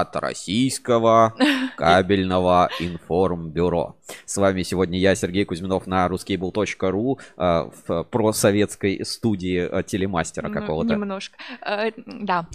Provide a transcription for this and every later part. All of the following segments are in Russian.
от российского кабельного информбюро. С вами сегодня я, Сергей Кузьминов, на ruskable.ru э, в просоветской студии э, телемастера какого-то. Немножко. Э, Да.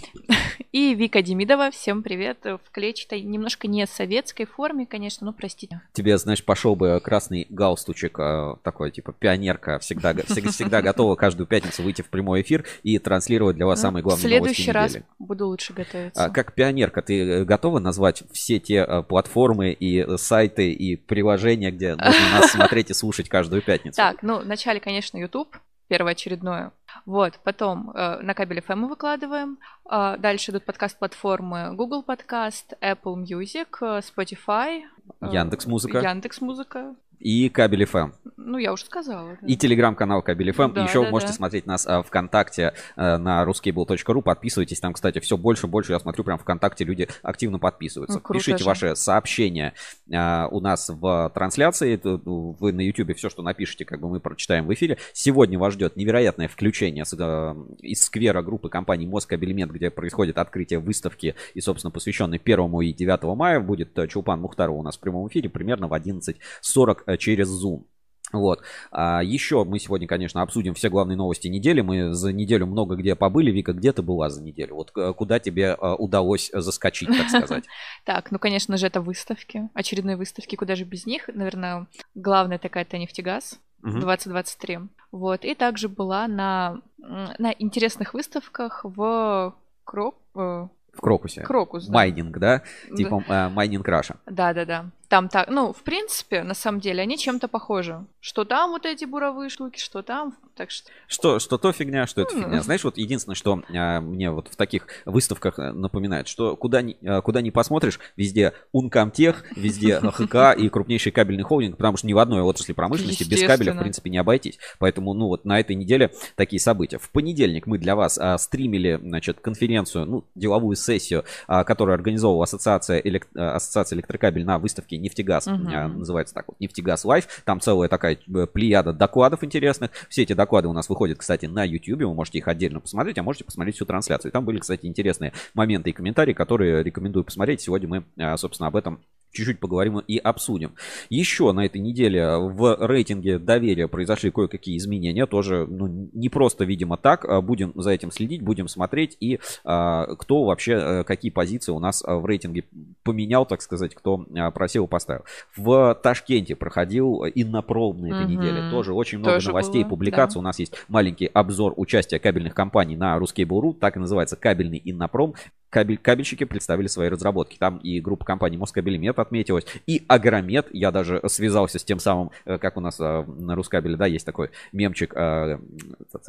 И Вика Демидова, всем привет, в клетчатой, немножко не советской форме, конечно, ну простите. Тебе, знаешь, пошел бы красный галстучек, такой, типа, пионерка, всегда, всегда, всегда готова каждую пятницу выйти в прямой эфир и транслировать для вас самые В главные следующий новости раз недели. буду лучше готовиться. А как пионерка, ты готова назвать все те платформы и сайты и приложения, где можно нас смотреть и слушать каждую пятницу? Так, ну, вначале, конечно, YouTube, первоочередное. Вот, потом э, на кабель FM мы выкладываем. А, дальше идут подкаст-платформы Google Подкаст, Apple Music, э, Spotify. э, Яндекс.Музыка. Яндекс.Музыка. И Кабель FM. Ну, я уже сказала. да. И телеграм-канал Кабель FM. Да, Еще да, можете да. смотреть нас а, ВКонтакте а, на ruskable.ru. Подписывайтесь. Там, кстати, все больше и больше. Я смотрю, прям ВКонтакте люди активно подписываются. Ну, круто Пишите же. ваши сообщения а, у нас в трансляции. Вы на YouTube все, что напишите, как бы мы прочитаем в эфире. Сегодня вас ждет невероятное включение с, а, из сквера группы компании Москабельмет, где происходит открытие выставки и, собственно, посвященной 1 и 9 мая. Будет э, Чулпан Мухтарова у нас в прямом эфире примерно в 11.40 э, через Zoom. Вот. А еще мы сегодня, конечно, обсудим все главные новости недели. Мы за неделю много где побыли. Вика, где ты была за неделю? Вот э, куда тебе э, удалось заскочить, так сказать? Так, ну, конечно же, это выставки, очередные выставки, куда же без них. Наверное, главная такая это нефтегаз Мгм. 2023. Вот, и также была на, на интересных выставках в Крок... э, В Крокусе. Крокус, да. Майнинг, да? Типа э, Mining Russia. Да-да-да. Там так, ну, в принципе, на самом деле, они чем-то похожи. Что там вот эти буровые штуки, что там, так что... Что, что то фигня, что это фигня. Знаешь, вот единственное, что а, мне вот в таких выставках э, напоминает, что куда ни, а, куда ни посмотришь, везде Ункомтех, везде ХК и крупнейший кабельный холдинг, потому что ни в одной отрасли промышленности без кабеля, в принципе, не обойтись. Поэтому, ну вот на этой неделе такие события. В понедельник мы для вас а, стримили, значит, конференцию, ну, деловую сессию, а, которую организовывала ассоциация, элек- а, ассоциация электрокабель на выставке «Нефтегаз», Мгм. а, называется так вот, «Нефтегаз Live». Там целая такая э, плеяда докладов интересных. Все эти доклады у нас выходят, кстати, на YouTube. Вы можете их отдельно посмотреть, а можете посмотреть всю трансляцию. И там были, кстати, интересные моменты и комментарии, которые рекомендую посмотреть. Сегодня мы, а, собственно, об этом чуть-чуть поговорим и обсудим. Еще на этой неделе в рейтинге доверия произошли кое-какие изменения. Тоже ну, не просто, видимо, так. А Будем за этим следить, будем смотреть. И а, кто вообще, э, какие позиции у нас а, в рейтинге поменял, так сказать, кто а, просил и поставил. В Ташкенте проходил Иннопром на этой Мгм. неделе. Тоже очень много Тоже новостей, было, публикаций. да. У нас есть маленький обзор участия кабельных компаний на Ruskable.ru. Так и называется кабельный Иннопром. Кабель, кабельщики представили свои разработки. Там и группа компаний Москабельмет отметилась, и Агромет. Я даже связался с тем самым, э, как у нас э, на Рускабеле, да, есть такой мемчик, э,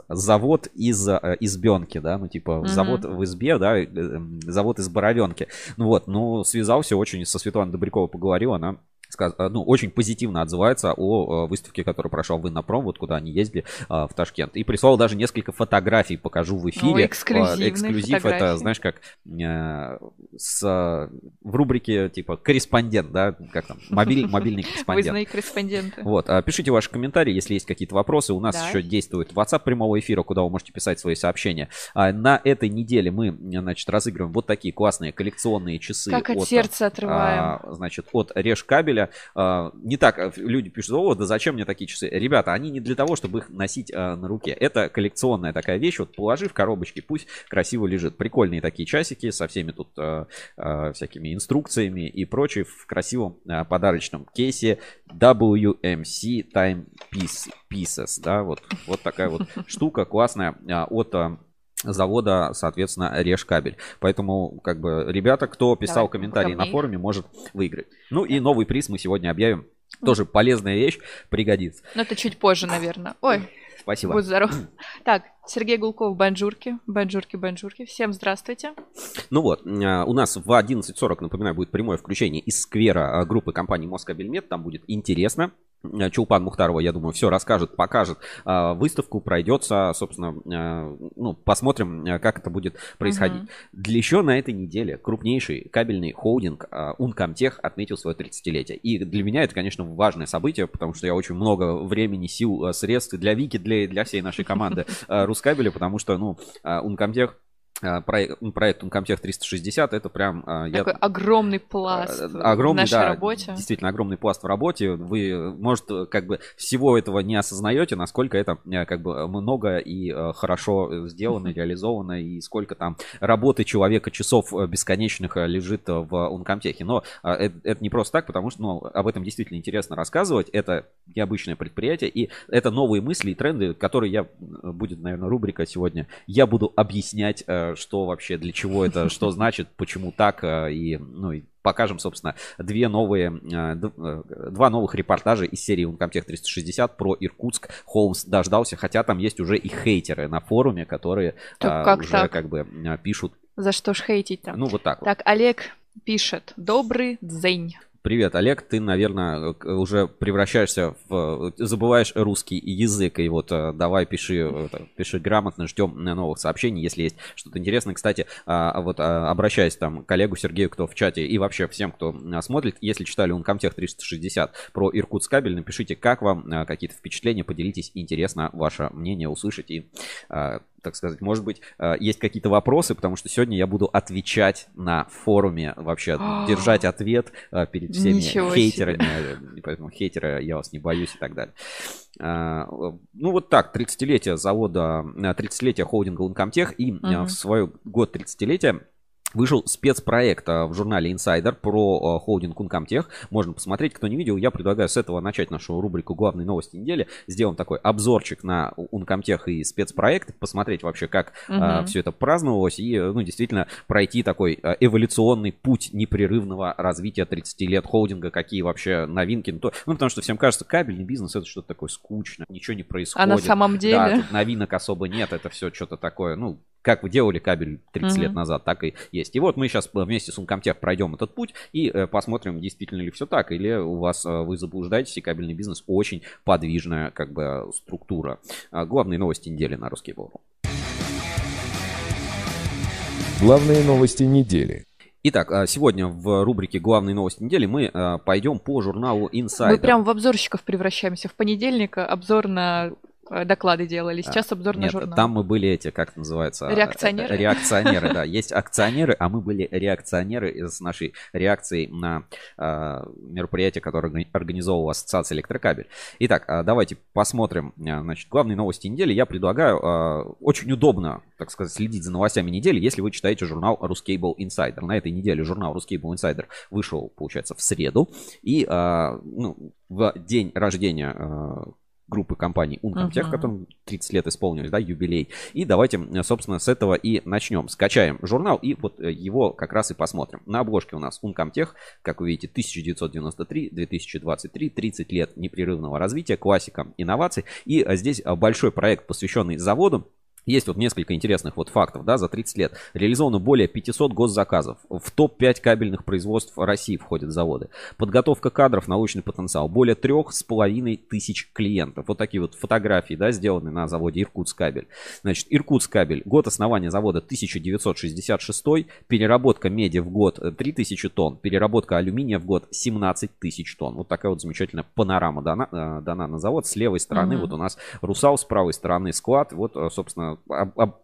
завод из избенки, да, ну типа Мгм. завод в избе, да, завод из Боровенки. Ну вот, ну связался очень со Светланой Добряковой поговорил, она ну, очень позитивно отзывается о э, выставке, которая прошла в Иннопром, вот куда они ездили, э, в Ташкент. И прислал даже несколько фотографий, покажу в эфире. Э, Эксклюзив это, фотографии. знаешь, как э, с, э, в рубрике типа корреспондент, да, как там, мобиль, мобильный корреспондент. Выездные корреспонденты. Вот, а, пишите ваши комментарии, если есть какие-то вопросы. У нас Да. еще действует WhatsApp прямого эфира, куда вы можете писать свои сообщения. А, На этой неделе мы, значит, разыгрываем вот такие классные коллекционные часы. Как от сердца отрываем. а, Значит, от Реж кабеля. А, Не так а, люди пишут, о, да зачем мне такие часы? Ребята, они не для того, чтобы их носить а, на руке. Это коллекционная такая вещь. Вот положи в коробочки, пусть красиво лежит. Прикольные такие часики со всеми тут а, всякими инструкциями и прочее в красивом подарочном кейсе WMC Time Piece, Pieces, да, вот, вот такая вот штука классная от завода, соответственно, Реж кабель. Поэтому, как бы, ребята, кто писал Давай, комментарии на форуме, может выиграть. Ну и новый приз мы сегодня объявим. Тоже полезная вещь, пригодится. Но это чуть позже, наверное. Ой, Спасибо. будь здоров. Так, Сергей Гулков, банджурки, банджурки, банджурки. Всем здравствуйте. Ну вот, а, у нас в 11.40, напоминаю, будет прямое включение из сквера а, группы компании Москабельмет. Там будет интересно. А, Чулпан Мухтарова, я думаю, все расскажет, покажет а, выставку, пройдется, собственно, а, ну, посмотрим, как это будет происходить. Мгм. Для еще на этой неделе крупнейший кабельный холдинг Uncomtech отметил свое 30-летие. И для меня это, конечно, важное событие, потому что я очень много времени, сил, средств для Вики, для, для всей нашей команды Рускабеля, потому что, ну, Uncomtech проект, ну, проект Uncomtech 360 это прям а, Такой я, огромный пласт огромный, в нашей да, работе. Действительно, огромный пласт в работе. Вы, может, как бы всего этого не осознаете, насколько это как бы много и хорошо сделано, реализовано, и сколько там работы человека, часов бесконечных лежит в Uncomtech. Но это, это не просто так, потому что ну, об этом действительно интересно рассказывать. Это необычное предприятие, и это новые мысли и тренды, которые я, будет, наверное, рубрика сегодня, я буду объяснять что вообще, для чего это, что значит, почему так, э, и, ну, и покажем, собственно, две новые, э, э, два новых репортажа из серии Uncomtech 360 про Иркутск. Холмс дождался, хотя там есть уже и хейтеры на форуме, которые так, как уже так? как бы пишут. За что ж хейтить там? Ну, вот так Так, вот. Олег пишет. Добрый дзень. Привет, Олег. Ты, наверное, уже превращаешься в... Забываешь русский язык. И вот э, давай пиши, пиши грамотно. Ждем новых сообщений, если есть что-то интересное. Кстати, а, вот а, обращаясь там к Олегу, Сергею, кто в чате, и вообще всем, кто смотрит, если читали Uncomtech 360 про Иркутск кабель, напишите, как вам какие-то впечатления, поделитесь. Интересно ваше мнение услышать и так сказать. Может быть, э, есть какие-то вопросы, потому что сегодня я буду отвечать на форуме, вообще держать ответ э, перед всеми Ничего хейтерами. Себе. Поэтому хейтеры, я вас не боюсь и так далее. Э, ну вот так, 30-летие завода, 30-летие холдинга Uncomtech и угу. в свой год 30-летия Вышел спецпроект в журнале Insider про холдинг Uncomtech. Можно посмотреть, кто не видел. Я предлагаю с этого начать нашу рубрику «Главные новости недели». Сделаем такой обзорчик на Uncomtech и спецпроект. Посмотреть вообще, как угу. а, все это праздновалось. И, ну, действительно, пройти такой эволюционный путь непрерывного развития 30 лет холдинга. Какие вообще новинки. Ну, то, ну потому что всем кажется, кабельный бизнес это что-то такое скучное. Ничего не происходит. А на самом деле? Да, тут новинок особо нет. Это все что-то такое, ну, как вы делали кабель 30 mm-hmm. лет назад, так и есть. И вот мы сейчас вместе с Uncomtech пройдем этот путь и э, посмотрим, действительно ли все так, или у вас э, вы заблуждаетесь, и кабельный бизнес очень подвижная как бы структура. А, главные новости недели на русский был. Главные новости недели. Итак, а, сегодня в рубрике «Главные новости недели» мы а, пойдем по журналу Insider. Мы прям в обзорщиков превращаемся. В понедельник обзор на Э, доклады делали. Сейчас обзор на Нет, журнал. Там мы были эти, как называется? Реакционеры. Реакционеры, да. Есть акционеры, а мы были реакционеры с нашей реакцией на э, мероприятие, которое организовывала Ассоциация Электрокабель. Итак, э, давайте посмотрим, э, значит, главные новости недели. Я предлагаю, э, очень удобно, так сказать, следить за новостями недели, если вы читаете журнал Ruscable Insider. На этой неделе журнал Ruscable Insider вышел, получается, в среду. И э, ну, в день рождения э, группы компаний Uncomtech, uh-huh. которым 30 лет исполнилось, да, юбилей. И давайте, собственно, с этого и начнем. Скачаем журнал и вот э, его как раз и посмотрим. На обложке у нас Uncomtech, как вы видите, 1993-2023, 30 лет непрерывного развития, классика инноваций. И э, здесь э, большой проект, посвященный заводу, есть вот несколько интересных вот фактов, да, за 30 лет реализовано более 500 госзаказов. В топ-5 кабельных производств России входят заводы. Подготовка кадров, научный потенциал. Более трех с половиной тысяч клиентов. Вот такие вот фотографии, да, сделаны на заводе Иркутск кабель. Значит, Иркутск кабель. Год основания завода 1966. Переработка меди в год 3000 тонн. Переработка алюминия в год 17 тысяч тонн. Вот такая вот замечательная панорама дана, э, дана на завод. С левой стороны mm-hmm. вот у нас Русал, с правой стороны склад. Вот, э, собственно,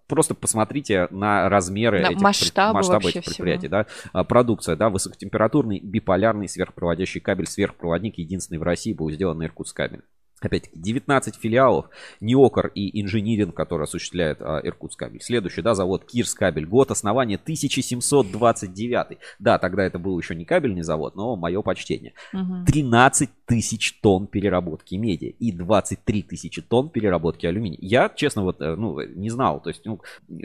просто посмотрите на размеры на этих, масштабы, масштабы этих предприятий. Да? А, продукция, да, высокотемпературный биполярный сверхпроводящий кабель, сверхпроводник, единственный в России был сделан на Иркутск кабель. Опять-таки, 19 филиалов, Неокор и Инжиниринг, который осуществляет а, Иркутск кабель. Следующий, да, завод Кирс кабель. Год основания 1729. Да, тогда это был еще не кабельный завод, но мое почтение. Угу. 13 тысяч тонн переработки меди и 23 тысячи тонн переработки алюминия. Я, честно, вот, э, ну, не знал, то есть, ну,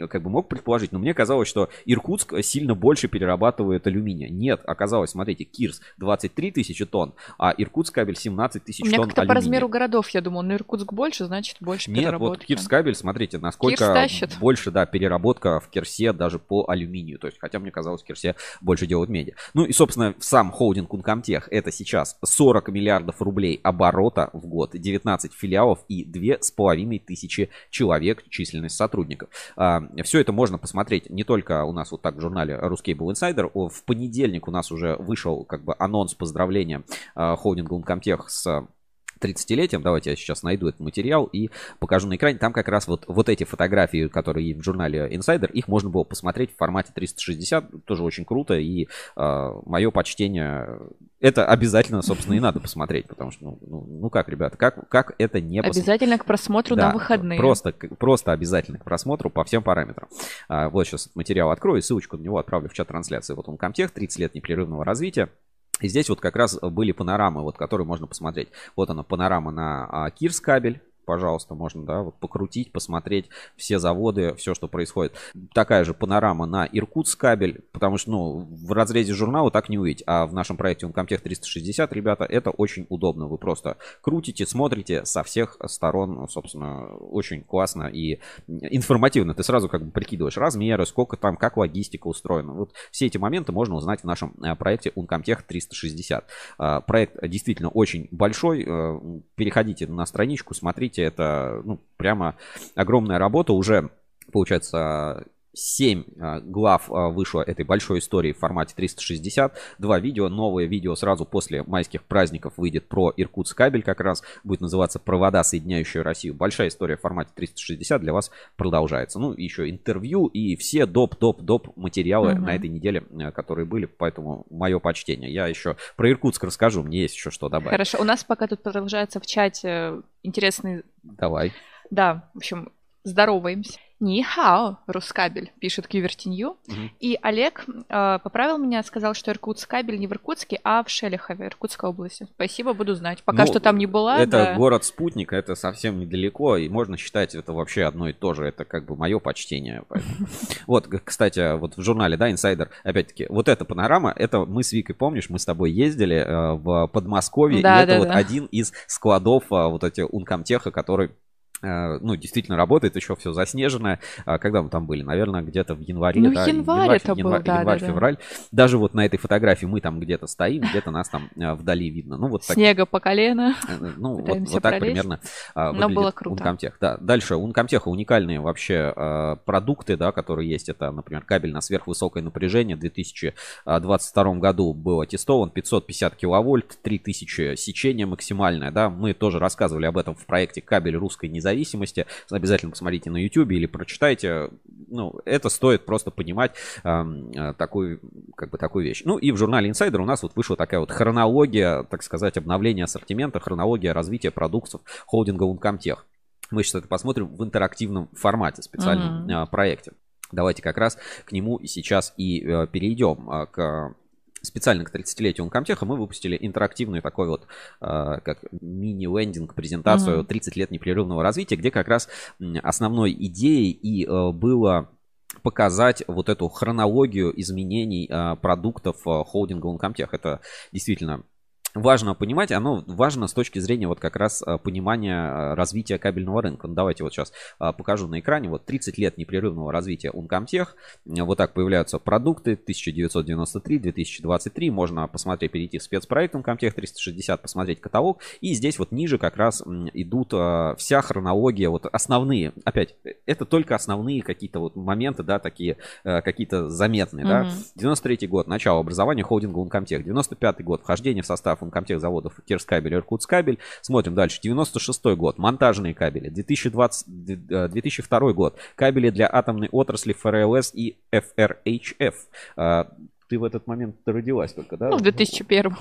как бы мог предположить, но мне казалось, что Иркутск сильно больше перерабатывает алюминия. Нет, оказалось, смотрите, Кирс 23 тысячи тонн, а Иркутск кабель 17 тысяч тонн алюминия. по размеру городов, я думал. Но Иркутск больше, значит, больше Нет, переработки. вот Кирскабель, смотрите, насколько больше, да, переработка в Кирсе даже по алюминию. То есть, хотя мне казалось, в Кирсе больше делают меди. Ну и, собственно, сам холдинг Uncomtech, это сейчас 40 миллиардов рублей оборота в год, 19 филиалов и 2,5 тысячи человек численность сотрудников. А, все это можно посмотреть не только у нас вот так в журнале Ruscable Insider. В понедельник у нас уже вышел как бы анонс поздравления а, холдинга Uncomtech с 30-летием. Давайте я сейчас найду этот материал и покажу на экране. Там как раз вот, вот эти фотографии, которые в журнале Insider, их можно было посмотреть в формате 360. Тоже очень круто. И э, мое почтение... Это обязательно, собственно, и надо посмотреть. Потому что, ну, ну, ну как, ребята, как, как это не? Обязательно к просмотру да, на выходные. Просто, просто обязательно к просмотру по всем параметрам. А, вот сейчас материал открою, ссылочку на него отправлю в чат трансляции. Вот он Комтех, 30 лет непрерывного развития. И здесь вот как раз были панорамы, вот, которые можно посмотреть. Вот она, панорама на а, Кирс кабель, пожалуйста, можно, да, вот покрутить, посмотреть все заводы, все, что происходит. Такая же панорама на Иркутск кабель, потому что, ну, в разрезе журнала так не увидеть, а в нашем проекте Uncomtech 360, ребята, это очень удобно. Вы просто крутите, смотрите со всех сторон, собственно, очень классно и информативно. Ты сразу как бы прикидываешь размеры, сколько там, как логистика устроена. Вот все эти моменты можно узнать в нашем э, проекте Uncomtech 360. А, проект действительно очень большой. Э, переходите на страничку, смотрите, это ну, прямо огромная работа. Уже, получается, 7 а, глав а, вышло этой большой истории в формате 360. Два видео. Новое видео сразу после майских праздников выйдет про Иркутск кабель как раз. Будет называться «Провода, соединяющие Россию». Большая история в формате 360 для вас продолжается. Ну, еще интервью и все доп-доп-доп материалы угу. на этой неделе, э, которые были. Поэтому мое почтение. Я еще про Иркутск расскажу. Мне есть еще что добавить. Хорошо. У нас пока тут продолжается в чате интересный... Давай. Да, в общем, здороваемся. Нихао, Рускабель, пишет Кювертинью. Угу. И Олег э, поправил меня, сказал, что Иркутскабель не в Иркутске, а в Шелихове, Иркутской области. Спасибо, буду знать. Пока ну, что там не была. Это да. город-спутник, это совсем недалеко, и можно считать это вообще одно и то же. Это как бы мое почтение. Вот, кстати, вот в журнале, да, Insider, опять-таки, вот эта панорама, это мы с Викой, помнишь, мы с тобой ездили э, в Подмосковье, и это вот один из складов э, вот эти Ункомтеха, который ну, действительно работает, еще все заснеженное. А когда мы там были? Наверное, где-то в январе. Ну, да, январь, январь это январь, был, да, январь да, февраль. Да. Даже вот на этой фотографии мы там где-то стоим, где-то нас там э, вдали видно. Ну, вот так, Снега по колено. Э, ну, вот, вот так примерно Но было круто. Ункомтех. Да. Дальше, у Ункомтеха уникальные вообще продукты, да, которые есть. Это, например, кабель на сверхвысокое напряжение. В 2022 году был аттестован 550 киловольт, 3000 сечения максимальное, да. Мы тоже рассказывали об этом в проекте «Кабель русской независимости» обязательно посмотрите на YouTube или прочитайте. Ну, это стоит просто понимать э, такую, как бы такую вещь. Ну и в журнале Insider у нас вот вышла такая вот хронология, так сказать, обновления ассортимента, хронология развития продуктов холдинга Uncomtech. Мы сейчас это посмотрим в интерактивном формате, специальном mm-hmm. проекте. Давайте как раз к нему сейчас и э, перейдем э, к специально к 30-летию Uncomtech мы выпустили интерактивную такой вот э, как мини-лендинг презентацию mm-hmm. 30 лет непрерывного развития, где как раз основной идеей и э, было показать вот эту хронологию изменений э, продуктов э, холдинга Uncomtech. Это действительно важно понимать, оно важно с точки зрения вот как раз а, понимания а, развития кабельного рынка. Ну, давайте вот сейчас а, покажу на экране. Вот 30 лет непрерывного развития Uncomtech. Вот так появляются продукты 1993-2023. Можно посмотреть, перейти в спецпроект Uncomtech 360, посмотреть каталог. И здесь вот ниже как раз идут вся хронология, вот основные, опять, это только основные какие-то вот моменты, да, такие какие-то заметные, mm-hmm. да. 93 год, начало образования холдинга Uncomtech. 95 год, вхождение в состав состав Uncomtech заводов Кирскабель, Иркутскабель. Смотрим дальше. 96 год. Монтажные кабели. 2020, 2002 год. Кабели для атомной отрасли ФРЛС и ФРHF. А, ты в этот момент родилась только, да? Ну, в 2001.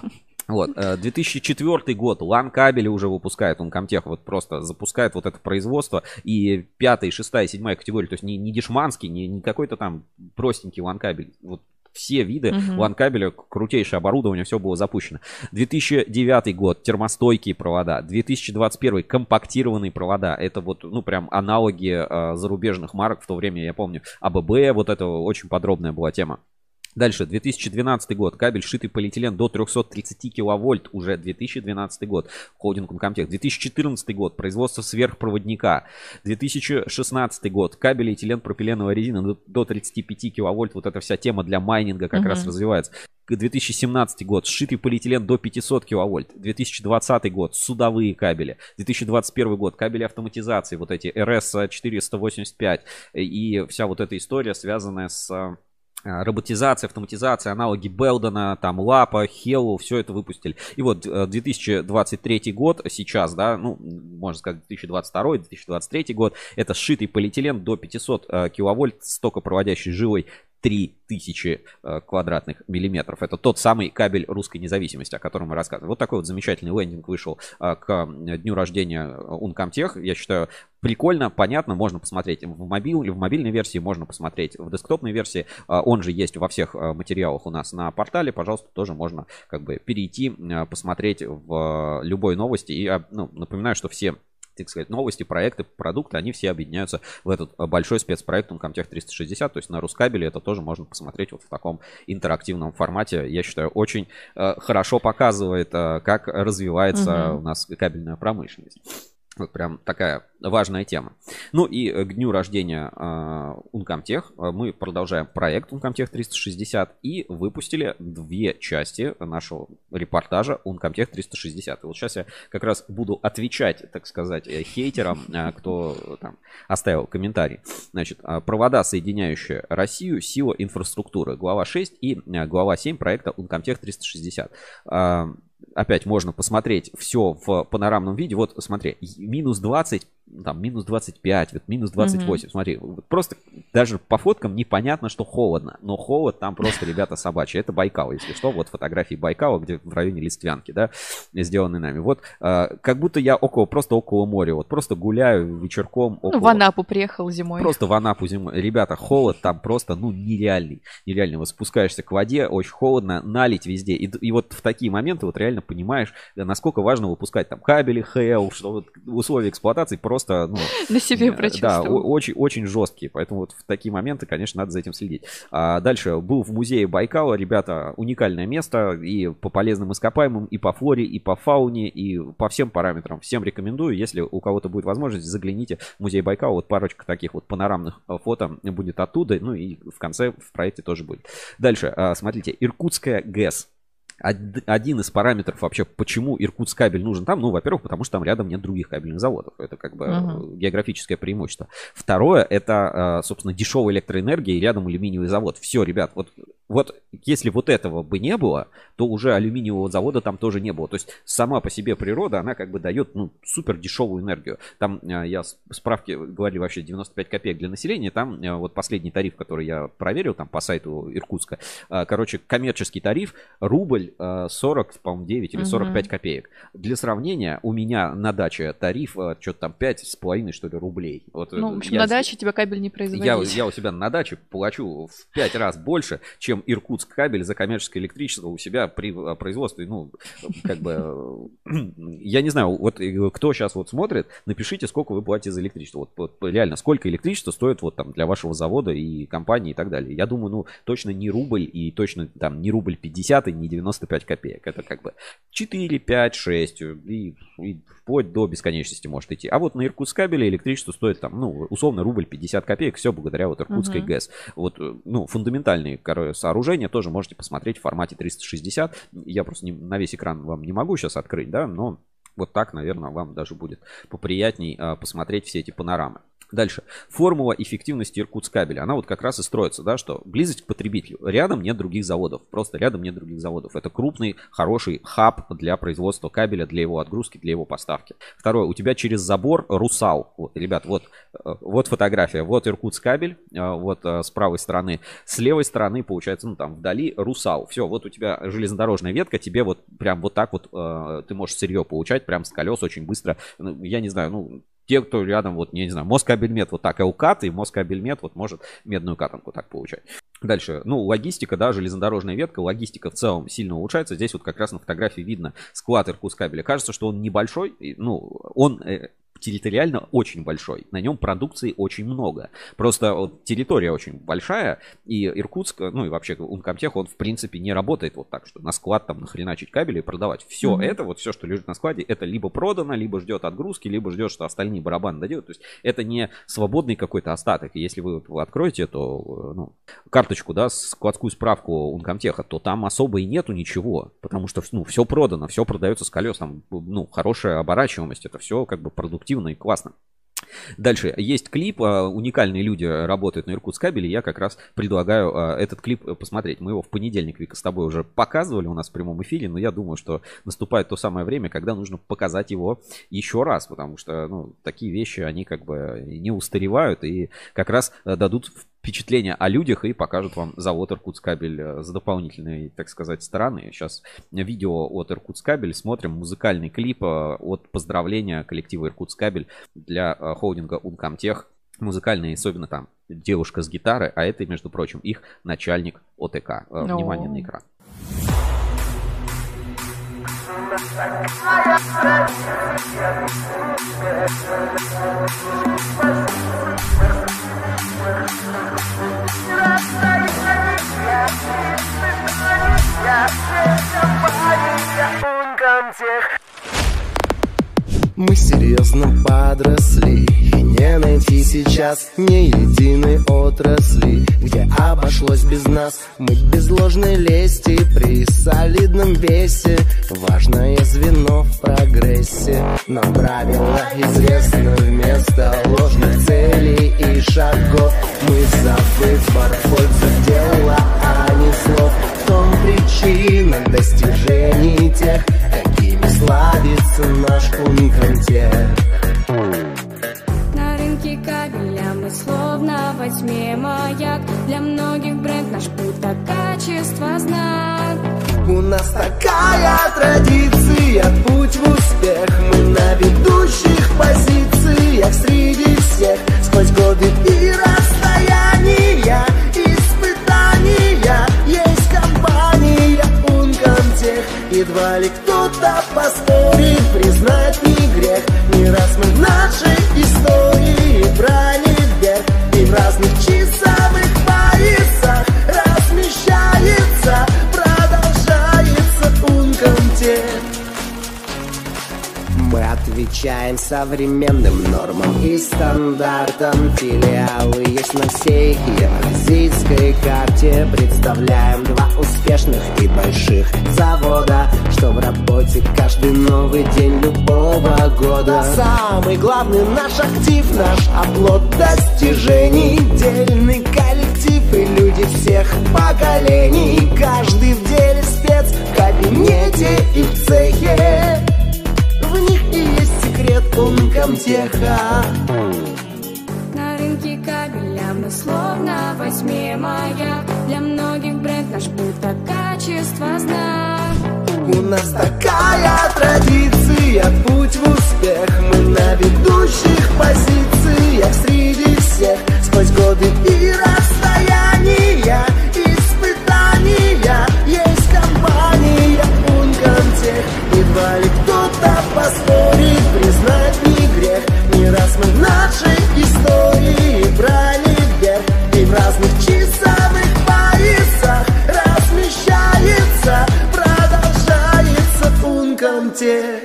Вот, 2004 э, год, LAN кабели уже выпускает, он Комтех вот просто запускает вот это производство, и пятая, шестая, седьмая категория, то есть не, не дешманский, не, не какой-то там простенький LAN кабель, вот все виды uh-huh. LAN-кабеля, крутейшее оборудование, все было запущено. 2009 год, термостойкие провода. 2021 компактированные провода. Это вот, ну, прям аналоги э, зарубежных марок в то время, я помню. АББ, вот это очень подробная была тема. Дальше, 2012 год. Кабель шитый полиэтилен до 330 киловольт. Уже 2012 год. Холдинг Uncomtech. 2014 год. Производство сверхпроводника. 2016 год. Кабель этилен пропиленовая резина до 35 киловольт. Вот эта вся тема для майнинга как угу. раз развивается. 2017 год. Сшитый полиэтилен до 500 киловольт. 2020 год. Судовые кабели. 2021 год. Кабели автоматизации. Вот эти RS485. И вся вот эта история, связанная с а, роботизация, автоматизация, аналоги Белдена, там Лапа, Хеллу, все это выпустили. И вот 2023 э, год сейчас, да, ну, можно сказать 2022-2023 год, это сшитый полиэтилен до 500 э, киловольт с токопроводящей жилой 3000 э, квадратных миллиметров. Это тот самый кабель русской независимости, о котором мы рассказывали. Вот такой вот замечательный лендинг вышел э, к дню рождения Uncomtech. Я считаю, прикольно, понятно, можно посмотреть в, мобил, в мобильной версии, можно посмотреть в десктопной версии. Э, он же есть во всех материалах у нас на портале. Пожалуйста, тоже можно как бы перейти, посмотреть в любой новости. И ну, напоминаю, что все так сказать, новости, проекты, продукты, они все объединяются в этот э, большой спецпроект Uncomtech 360. То есть на Рускабеле это тоже можно посмотреть вот в таком интерактивном формате. Я считаю, очень э, хорошо показывает, э, как развивается угу. у нас кабельная промышленность. Прям такая важная тема. Ну и к дню рождения э, Uncomtech мы продолжаем проект Uncomtech 360 и выпустили две части нашего репортажа Uncomtech 360. И вот сейчас я как раз буду отвечать, так сказать, хейтерам, э, кто там оставил комментарий. Значит, провода, соединяющие Россию, сила инфраструктуры, глава 6 и глава 7 проекта Uncomtech 360 опять можно посмотреть все в панорамном виде. Вот смотри, минус 20 там минус 25, вот минус 28. Mm-hmm. Смотри, вот просто даже по фоткам непонятно, что холодно. Но холод там просто, ребята, собачий. Это Байкал, если что. Вот фотографии Байкала, где в районе Листвянки, да, сделаны нами. Вот э, как будто я около, просто около моря. Вот просто гуляю вечерком. Около... Ну, в Анапу приехал зимой. Просто в Анапу зимой. Ребята, холод там просто, ну, нереальный. Нереальный. Вот спускаешься к воде, очень холодно, налить везде. И, и вот в такие моменты вот реально понимаешь, насколько важно выпускать там кабели, ХЛ, что вот условия эксплуатации просто просто, ну... На себе прочувствовал. Да, очень, очень жесткие, поэтому вот в такие моменты, конечно, надо за этим следить. А дальше, был в музее Байкала, ребята, уникальное место и по полезным ископаемым, и по флоре, и по фауне, и по всем параметрам. Всем рекомендую, если у кого-то будет возможность, загляните в музей Байкала, вот парочка таких вот панорамных э, фото будет оттуда, ну и в конце в проекте тоже будет. Дальше, а, смотрите, Иркутская ГЭС один из параметров вообще, почему Иркутск кабель нужен там, ну, во-первых, потому что там рядом нет других кабельных заводов. Это как бы uh-huh. географическое преимущество. Второе, это, а, собственно, дешевая электроэнергия и рядом алюминиевый завод. Все, ребят, вот, вот если вот этого бы не было, то уже алюминиевого завода там тоже не было. То есть сама по себе природа, она как бы дает, ну, супер дешевую энергию. Там, а, я справки говорили вообще 95 копеек для населения, там а, вот последний тариф, который я проверил, там по сайту Иркутска, короче, коммерческий тариф, рубль рубль 40, э, по-моему, 9 или 45 угу. копеек. Для сравнения, у меня на даче тариф э, что-то там 5 с половиной, что ли, рублей. Вот, ну, в общем, я, на даче тебя кабель не производить. Я, я у себя на даче плачу в 5 раз больше, чем Иркутск кабель за коммерческое электричество у себя при э, производстве. Ну, как бы, я не знаю, вот кто сейчас вот смотрит, напишите, сколько вы платите за электричество. Вот, вот реально, сколько электричества стоит вот там для вашего завода и компании и так далее. Я думаю, ну, точно не рубль и точно там не рубль 50 и не 90 95 копеек. Это как бы 4, 5, 6 и, и вплоть до бесконечности может идти. А вот на Иркутск кабеле электричество стоит там, ну, условно, рубль 50 копеек. Все благодаря вот Иркутской uh-huh. ГЭС. Вот, ну, фундаментальные сооружения тоже можете посмотреть в формате 360. Я просто не, на весь экран вам не могу сейчас открыть, да, но вот так, наверное, вам даже будет поприятней а, посмотреть все эти панорамы. Дальше. Формула эффективности Иркутскабеля. Она вот как раз и строится, да, что близость к потребителю. Рядом нет других заводов. Просто рядом нет других заводов. Это крупный, хороший хаб для производства кабеля, для его отгрузки, для его поставки. Второе. У тебя через забор Русал. Вот, ребят, вот, э, вот фотография. Вот Иркутскабель. Э, вот э, с правой стороны. С левой стороны, получается, ну там вдали Русал. Все, вот у тебя железнодорожная ветка. Тебе вот прям вот так вот ты можешь сырье получать прям с колес очень быстро. Ну, я не знаю, ну те, кто рядом, вот, не знаю, Москабельмет вот так укат, и Москабельмет вот может медную катанку так получать. Дальше, ну, логистика, да, железнодорожная ветка, логистика в целом сильно улучшается. Здесь вот как раз на фотографии видно склад Иркутскабеля. Кажется, что он небольшой, ну, он э, территориально очень большой. На нем продукции очень много. Просто вот, территория очень большая, и Иркутск, ну и вообще Умкомтех, он в принципе не работает вот так, что на склад там нахреначить кабели и продавать. Все mm-hmm. это, вот все, что лежит на складе, это либо продано, либо ждет отгрузки, либо ждет, что остальные барабаны доделают. То есть это не свободный какой-то остаток. И если вы откроете эту ну, карточку, да, складскую справку Ункомтеха, то там особо и нету ничего, потому что ну, все продано, все продается с колес, там ну, хорошая оборачиваемость, это все как бы продукт эффективно и классно. Дальше есть клип, а, уникальные люди работают на Иркутскабеле, я как раз предлагаю а, этот клип посмотреть. Мы его в понедельник, Вика, с тобой уже показывали у нас в прямом эфире, но я думаю, что наступает то самое время, когда нужно показать его еще раз, потому что ну, такие вещи, они как бы не устаревают и как раз дадут впечатление о людях и покажут вам завод Иркутскабель э, с дополнительной, так сказать, стороны. Сейчас видео от Иркутскабель, смотрим музыкальный клип э, от поздравления коллектива Иркутскабель для э, холдинга Ункомтех. Музыкальный, особенно там девушка с гитары, а это, между прочим, их начальник ОТК. Внимание на экран. Я всем. Мы серьезно подросли И не найти сейчас ни единой отрасли Где обошлось без нас. Мы без ложной лести При солидном весе. Важное звено в прогрессе. Нам правила известны. Вместо ложных целей и шагов Мы за выбор дела, а не слов. В том причина достижений тех славится наш ункомтех. На рынке кабеля мы словно во тьме маяк. Для многих бренд наш путь, а качество знак. У нас такая традиция, путь в успех. Мы на ведущих позициях среди всех. Сквозь годы и расстояния, Едва ли кто кто-то поспорит, признать не грех. Не раз мы в нашей истории брали вверх И в разных часовых современным нормам и стандартам. Филиалы есть на всей евразийской карте. Представляем два успешных и больших завода Что в работе каждый новый день любого года. Самый главный наш актив, наш оплот достижений. Дельный коллектив и люди всех поколений. Каждый в деле спец в кабинете и в цехе секрет Ункомтеха На рынке кабеля мы словно восьми мая Для многих бренд наш а качество знак. У нас такая традиция, путь в успех. Мы на ведущих позициях среди всех. Сквозь годы и расстояния Испытания. Есть компания Ункомтех Едва ли кто-то поспорить, признать не грех. Не раз мы в нашей истории брали вверх И в разных часовых поясах размещается Продолжается Ункомтех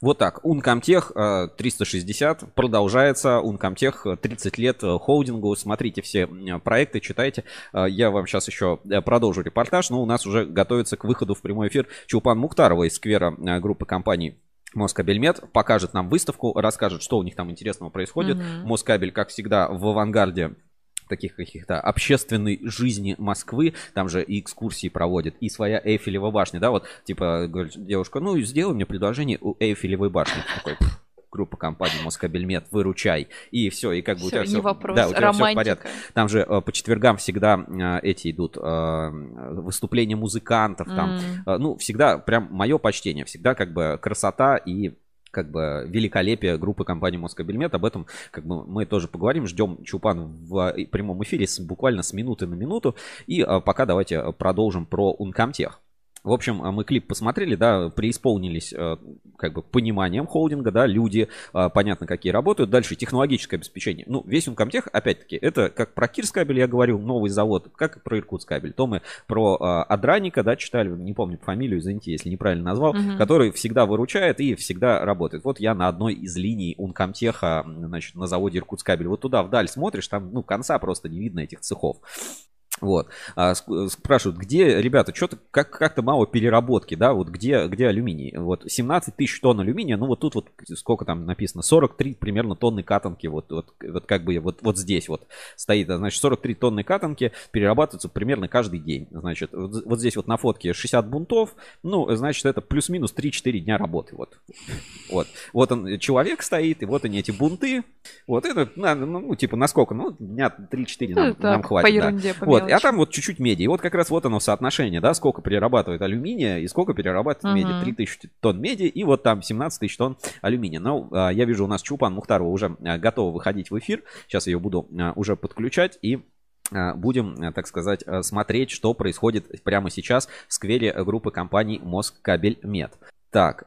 вот так, Ункомтех 360 э, продолжается. Ункомтех 30 э, лет э, холдингу. Смотрите все проекты, читайте. Я вам сейчас еще продолжу репортаж, но у нас уже готовится к выходу в прямой эфир Чулпан Мухтарова из сквера группы компаний Москабельмет покажет нам выставку, расскажет, что у них там интересного происходит. Mm-hmm. Москабель, как всегда, в авангарде таких каких-то общественной жизни Москвы, там же и экскурсии проводят, и своя Эйфелева башня, да, вот, типа, говорит девушка, ну, сделай мне предложение у Эйфелевой башни. Такой, группа компаний Москабельмет, выручай. И все, и как бы все, у тебя все, вопрос. да, у тебя Романтика. все в порядке. Там же э, по четвергам всегда э, эти идут э, выступления музыкантов, там, Mm. э, ну, всегда прям мое почтение, всегда как бы красота и как бы великолепие группы компании Москабельмет. Об этом как бы мы тоже поговорим. Ждем Чупан в прямом эфире с, буквально с минуты на минуту. И а, пока давайте продолжим про Ункомтех. В общем, а, мы клип посмотрели, да, преисполнились э, как бы пониманием холдинга, да, люди, э, понятно, какие работают. Дальше технологическое обеспечение. Ну, весь Ункомтех, опять-таки, это как про Кирскабель я говорил, новый завод, как и про Иркутскабель. То мы про э, Адраника, да, читали, не помню фамилию, извините, если неправильно назвал, Мгм. который всегда выручает и всегда работает. Вот я на одной из линий Ункомтеха, значит, на заводе Иркутскабель. Вот туда вдаль смотришь, там, ну, конца просто не видно этих цехов. Вот. А, спрашивают, где, ребята, что-то как- как-то мало переработки, да, вот где, где алюминий? Вот 17 тысяч тонн алюминия, ну вот тут вот сколько там написано, 43 примерно тонны катанки, вот, вот, вот как бы вот, вот здесь вот стоит, а, значит, 43 тонны катанки перерабатываются примерно каждый день, значит, вот, вот здесь вот на фотке 60 бунтов, ну, значит, это плюс-минус 3-4 дня работы, вот. Вот, вот он, человек стоит, и вот они эти бунты, вот это, на- ну, типа, насколько, ну, дня 3-4 нам, Ну, нам по хватит, да. Вот, а там вот чуть-чуть меди. И вот как раз вот оно соотношение, да, сколько перерабатывает алюминия и сколько перерабатывает меди. Мгм. 3000 тонн меди и вот там 17 тысяч тонн алюминия. Но а, я вижу, у нас Чупан Мухтарова уже а, готова выходить в эфир. Сейчас я ее буду а, уже подключать и а, будем, а, так сказать, смотреть, что происходит прямо сейчас в сквере группы компаний Москабельмет. Так,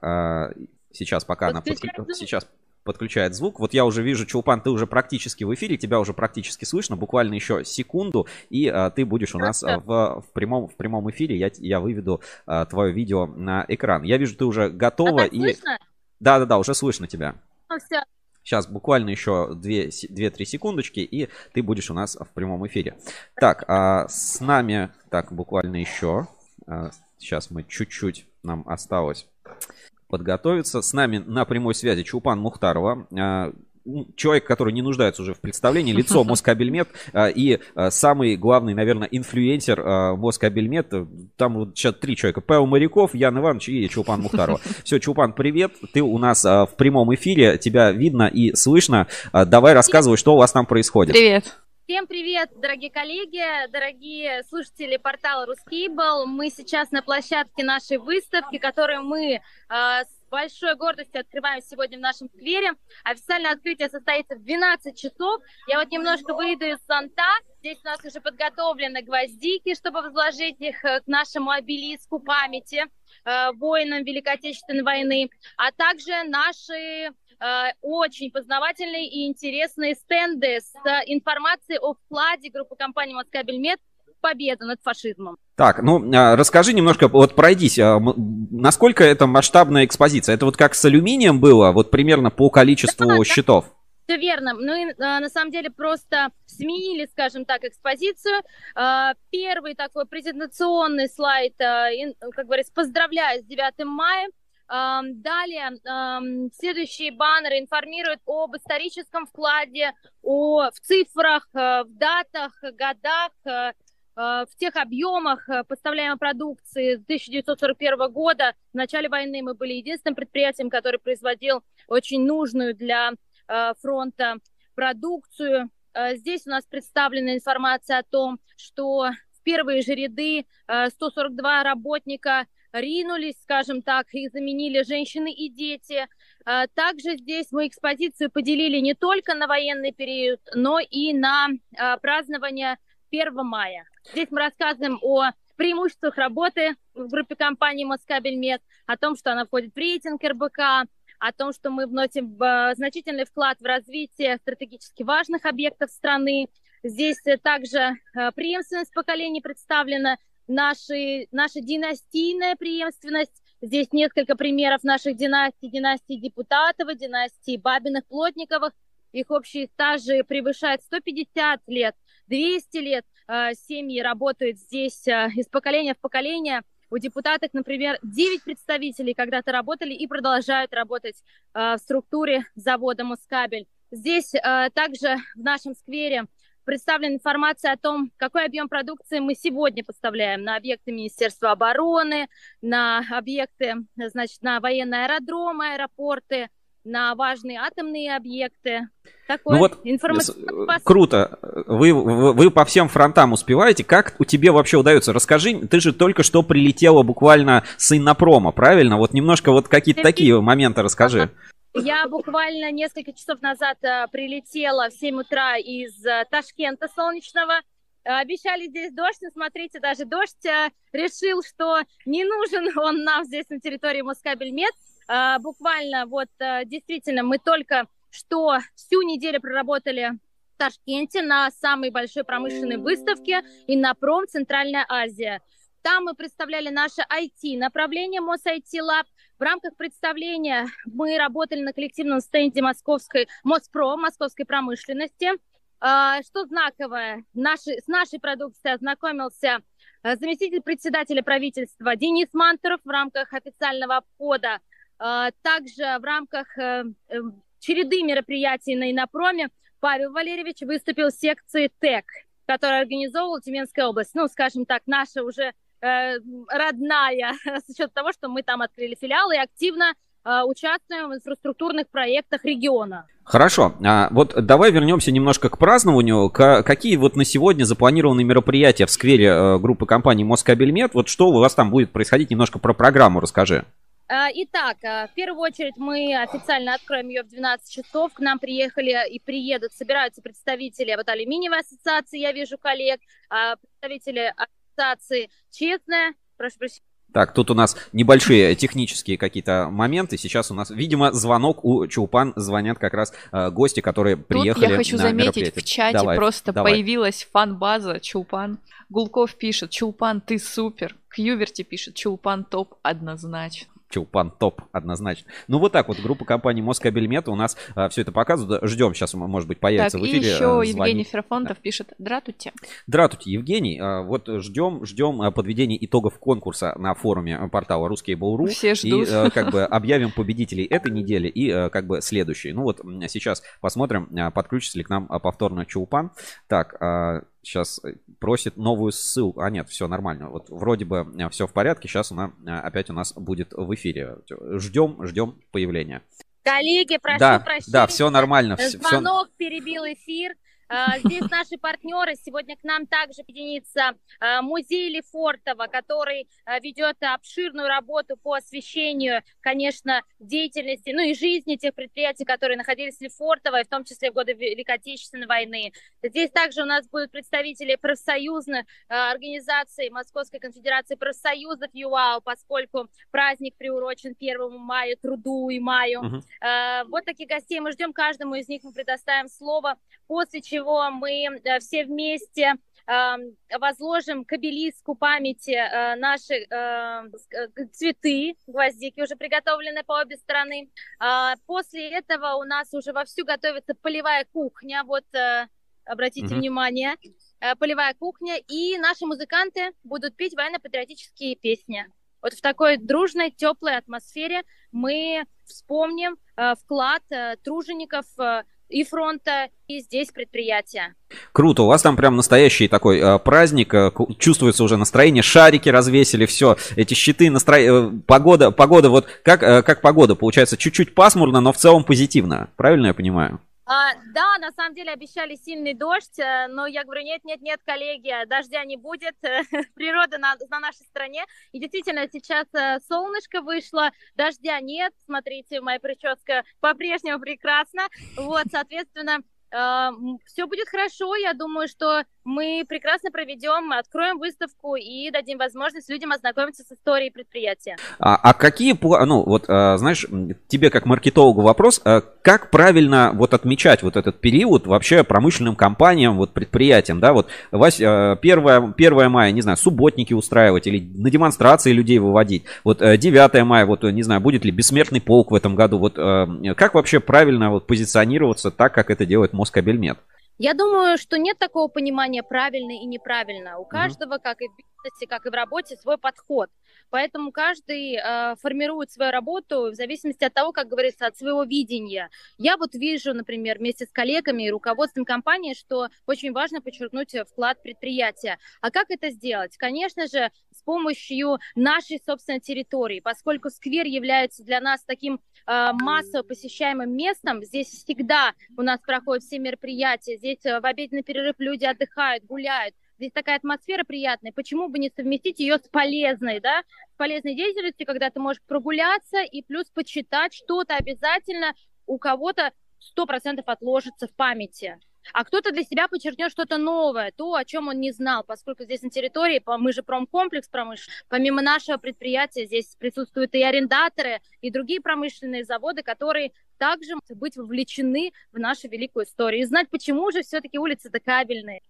сейчас пока она Подключай подклю- звук. сейчас подключает звук. Вот я уже вижу, Чулпан, ты уже практически в эфире, тебя уже практически слышно, буквально еще секунду, и а, ты будешь у нас а, в, в прямом, в прямом эфире, я, я выведу а, твое видео на экран. Я вижу, ты уже готова, А и... слышно? Да-да-да, уже слышно тебя. Ну, всё. Сейчас буквально еще 2-3 секундочки, и ты будешь у нас в прямом эфире. Так, а с нами, так, буквально еще. а, Сейчас мы чуть-чуть, нам осталось подготовиться. С нами на прямой связи Чулпан Мухтарова. а, Человек, который не нуждается уже в представлении, лицо Москабельмет а, и а, самый главный, наверное, инфлюенсер Москабельмет. Там вот сейчас три человека. Павел Моряков, Ян Иванович и Чулпан Мухтарова. Все, Чулпан, привет. Ты у нас в прямом эфире, тебя видно и слышно. Давай рассказывай, что у вас там происходит. Привет. Всем привет, дорогие коллеги, дорогие слушатели портала Рускейбл. Мы сейчас на площадке нашей выставки, которую мы э, с большой гордостью открываем сегодня в нашем сквере. Официальное открытие состоится в 12 часов. Я вот немножко выйду из зонта. Здесь у нас уже подготовлены гвоздики, чтобы возложить их э, к нашему обелиску памяти э, воинам Великой Отечественной войны, а также наши очень познавательные и интересные стенды с э, информацией о вкладе группы компании «Москабельмет» в победу над фашизмом. Так, ну а, расскажи немножко, вот пройдись, а, насколько это масштабная экспозиция? Это вот как с алюминием было, вот примерно по количеству счетов? Все верно. Мы э, на самом деле просто сменили, скажем так, экспозицию. Э, Первый такой презентационный слайд, э, как говорится, поздравляю с 9 мая. Далее следующие баннеры информируют об историческом вкладе, о, в цифрах, э, в датах, годах, э, э, в тех объемах поставляемой продукции с 1941 года. В начале войны мы были единственным предприятием, который производил очень нужную для фронта продукцию. Здесь у нас представлена информация о том, что в первые же ряды э, 142 работника ринулись, скажем так, их заменили женщины и дети. Э, Также здесь мы экспозицию поделили не только на военный период, но и на э, празднование 1 мая. Здесь мы рассказываем о преимуществах работы в группе компании Москабельмет, о том, что она входит в рейтинг РБК, о том, что мы вносим значительный вклад в развитие стратегически важных объектов страны. Здесь э, также э, преемственность поколений представлена, наши, наша династийная преемственность. Здесь несколько примеров наших династий, династии Депутатова, династии Бабиных, Плотниковых. Их общие стажи превышают 150 лет, 200 лет. Э, Семьи работают здесь э, из поколения в поколение. У депутатов, например, 9 представителей когда-то работали и продолжают работать э, в структуре завода Москабель. Здесь также в нашем сквере представлена информация о том, какой объем продукции мы сегодня поставляем на объекты Министерства обороны, на объекты, значит, на военные аэродромы, аэропорты, на важные атомные объекты. Такой Ну вот, информационный С- посыл. Круто. Вы, вы, вы по всем фронтам успеваете. Как у тебе вообще удается? Расскажи, ты же только что прилетела буквально с Иннопрома, правильно? Вот немножко вот какие-то такие моменты расскажи. Я буквально несколько часов назад э, прилетела в 7 утра из э, Ташкента солнечного. Обещали здесь дождь, но смотрите, даже дождь э, решил, что не нужен он нам здесь на территории Москабельмет. Буквально вот действительно мы только что всю неделю проработали в Ташкенте на самой большой промышленной выставке Иннопром Центральная Азия. Там мы представляли наше IT, направление МОС IT Lab. В рамках представления мы работали на коллективном стенде московской МОСПРО, московской промышленности. А, Что знаковое, наши, с нашей продукцией ознакомился э, заместитель председателя правительства Денис Мантуров в рамках официального обхода. А, Также в рамках э, э, череды мероприятий на Инопроме Павел Валерьевич выступил в секции ТЭК, которую организовывала Тюменская область. Ну, скажем так, наша уже э, родная, с учетом того, что мы там открыли филиал и активно э, участвуем в инфраструктурных проектах региона. Хорошо, а вот давай вернемся немножко к празднованию. К- какие вот на сегодня запланированы мероприятия в сквере э, группы компании Москабельмет? Вот что у вас там будет происходить? Немножко про программу расскажи. Итак, в первую очередь мы официально откроем ее в 12 часов. К нам приехали и приедут, собираются представители вот алюминиевой ассоциации, я вижу коллег, а, представители ассоциации «Честная», прошу прощения, Так, тут у нас небольшие технические какие-то моменты. Сейчас у нас, видимо, звонок у Чулпан. Звонят как раз э, гости, которые приехали Тут я хочу на заметить, в чате Давай, просто давай. появилась фан-база Чулпан. Гулков пишет, Чулпан, ты супер. Кьюверти пишет, Чулпан топ однозначно. Чулпан топ, однозначно. Ну вот так вот, группа компании Москабельмет у нас все это показывает. Ждем, сейчас, может быть, появится так, в и эфире. еще э, Евгений звонить. Ферапонтов пишет, дратуйте. Здравствуйте, Евгений. А, Вот ждем, ждем а, подведения итогов конкурса на форуме э, портала Русские Буру. Все ждут. И э, как бы объявим победителей этой недели и э, как бы следующей. Ну вот сейчас посмотрим, а, подключится ли к нам а, повторно Чулпан. Так, сейчас просит новую ссылку. А нет, все нормально. Вот вроде бы все в порядке. Сейчас она а, опять у нас будет в эфире. Ждем, ждем появления. Коллеги, прошу да, прощения. да, все нормально. Звонок перебил эфир. А, Здесь наши партнеры. Сегодня к нам также присоединится а, музей Лефортово, который а, ведет обширную работу по освещению, конечно, деятельности, ну и жизни тех предприятий, которые находились в Лефортово, и в том числе в годы Великой Отечественной войны. Здесь также у нас будут представители профсоюзных организаций Московской конфедерации профсоюзов ЮАУ, поскольку праздник приурочен 1 мая, труду и маю. Э, Вот таких гостей мы ждем. Каждому из них мы предоставим слово, после чего мы э, все вместе э, возложим к обелиску памяти э, наши э, цветы, гвоздики уже приготовлены по обе стороны. А После этого у нас уже вовсю готовится полевая кухня. Вот обратите Мгм. внимание, полевая кухня. И наши музыканты будут петь военно-патриотические песни. Вот в такой дружной, теплой атмосфере мы вспомним э, вклад э, тружеников э, и фронта, и здесь предприятия. Круто, у вас там прям настоящий такой э, праздник, э, чувствуется уже настроение, шарики развесили, все, эти щиты, настро... э, погода, погода, вот как, э, как погода, получается, чуть-чуть пасмурно, но в целом позитивно, правильно я понимаю? А, да, на самом деле обещали сильный дождь, э, но я говорю, нет, нет, нет, коллеги, дождя не будет, природа на, на нашей стране. И действительно, сейчас э, солнышко вышло, дождя нет, смотрите, моя прическа по-прежнему прекрасна. Вот, соответственно, все будет хорошо. Я думаю, что мы прекрасно проведем, откроем выставку и дадим возможность людям ознакомиться с историей предприятия. А, а какие, ну вот, э, знаешь, тебе как маркетологу вопрос, э, как правильно вот отмечать вот этот период вообще промышленным компаниям, вот предприятиям, да, вот, Вась, э, 1, 1 мая, не знаю, субботники устраивать или на демонстрации людей выводить, вот э, 9 мая, вот, э, не знаю, будет ли бессмертный полк в этом году, вот, э, как вообще правильно вот позиционироваться так, как это делает Москабельмет? Я думаю, что нет такого понимания правильно и неправильно. У каждого, как и в бизнесе, как и в работе, свой подход. Поэтому каждый э, формирует свою работу в зависимости от того, как говорится, от своего видения. Я вот вижу, например, вместе с коллегами и руководством компании, что очень важно подчеркнуть вклад предприятия. А как это сделать? Конечно же, с помощью нашей собственной территории, поскольку сквер является для нас таким э, массово посещаемым местом. Здесь всегда у нас проходят все мероприятия. Здесь э, в обеденный перерыв люди отдыхают, гуляют. Здесь такая атмосфера приятная. Почему бы не совместить ее с полезной, да? С полезной деятельностью, когда ты можешь прогуляться и плюс почитать что-то обязательно у кого-то сто процентов отложится в памяти. А кто-то для себя подчеркнет что-то новое, то, о чем он не знал, поскольку здесь на территории, мы же промкомплекс промышленный, помимо нашего предприятия здесь присутствуют и арендаторы, и другие промышленные заводы, которые также могут быть вовлечены в нашу великую историю. И знать, почему же все-таки улицы-то кабельные.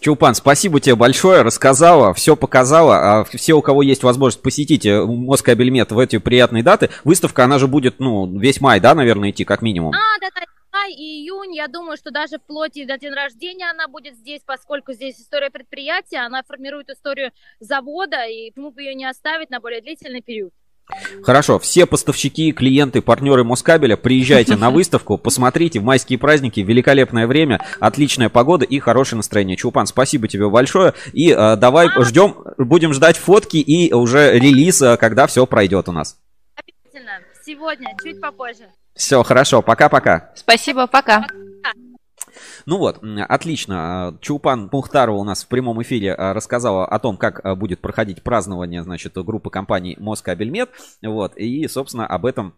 Чулпан, спасибо тебе большое, рассказала, все показала. А все, у кого есть возможность посетить э, Москабельмет в эти приятные даты, выставка, она же будет, ну, весь май, да, наверное, идти, как минимум? А, да, да, май и июнь. Я думаю, что даже вплоть и до день рождения она будет здесь, поскольку здесь история предприятия, она формирует историю завода, и почему бы ее не оставить на более длительный период. Хорошо, все поставщики, клиенты, партнеры Москабеля, приезжайте на выставку, посмотрите, в майские праздники, великолепное время, отличная погода и хорошее настроение. Чулпан, спасибо тебе большое. И э, давай ждем, будем ждать фотки и уже релиз, э, когда все пройдет у нас. Обязательно. Сегодня, чуть попозже. Все, хорошо, пока-пока. Спасибо, пока. Ну вот, отлично. Чулпан Мухтарова у нас в прямом эфире а, рассказала о том, как а, будет проходить празднование, значит, группы компаний Москабельмет. Вот, и, собственно, об этом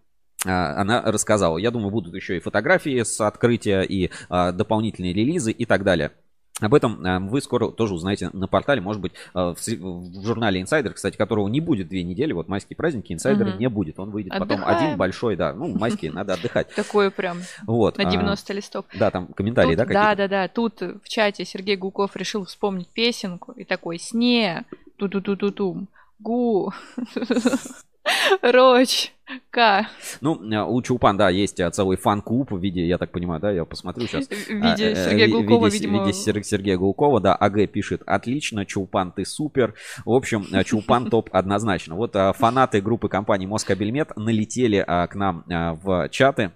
а, она рассказала. Я думаю, будут еще и фотографии с открытия, и а, дополнительные релизы и так далее. Об этом э, вы скоро тоже узнаете на портале, может быть, э, в, журнале Insider, кстати, которого не будет две недели, вот майские праздники, Инсайдера Мгм. не будет, он выйдет потом Отдыхаем. один большой, да, ну, майские, надо отдыхать. Такое прям Вот. на а, 90 листов. Да, там комментарии, да, Тут- да, какие-то? да, да. Тут в чате Сергей Гуков решил вспомнить песенку и такой «Сне, ту-ту-ту-ту-тум, гу, роч, ка». Ну, э, у Чулпан, да, есть э, целый фан-клуб в виде, я так понимаю, да, я посмотрю сейчас. В виде А, э, Сергея Гулкова, виде, видимо, виде Сер- Сергея Гулкова, да, АГ пишет, отлично, Чулпан, ты супер. В общем, Чулпан топ однозначно. Вот фанаты группы компании Москабельмет налетели к нам в чаты,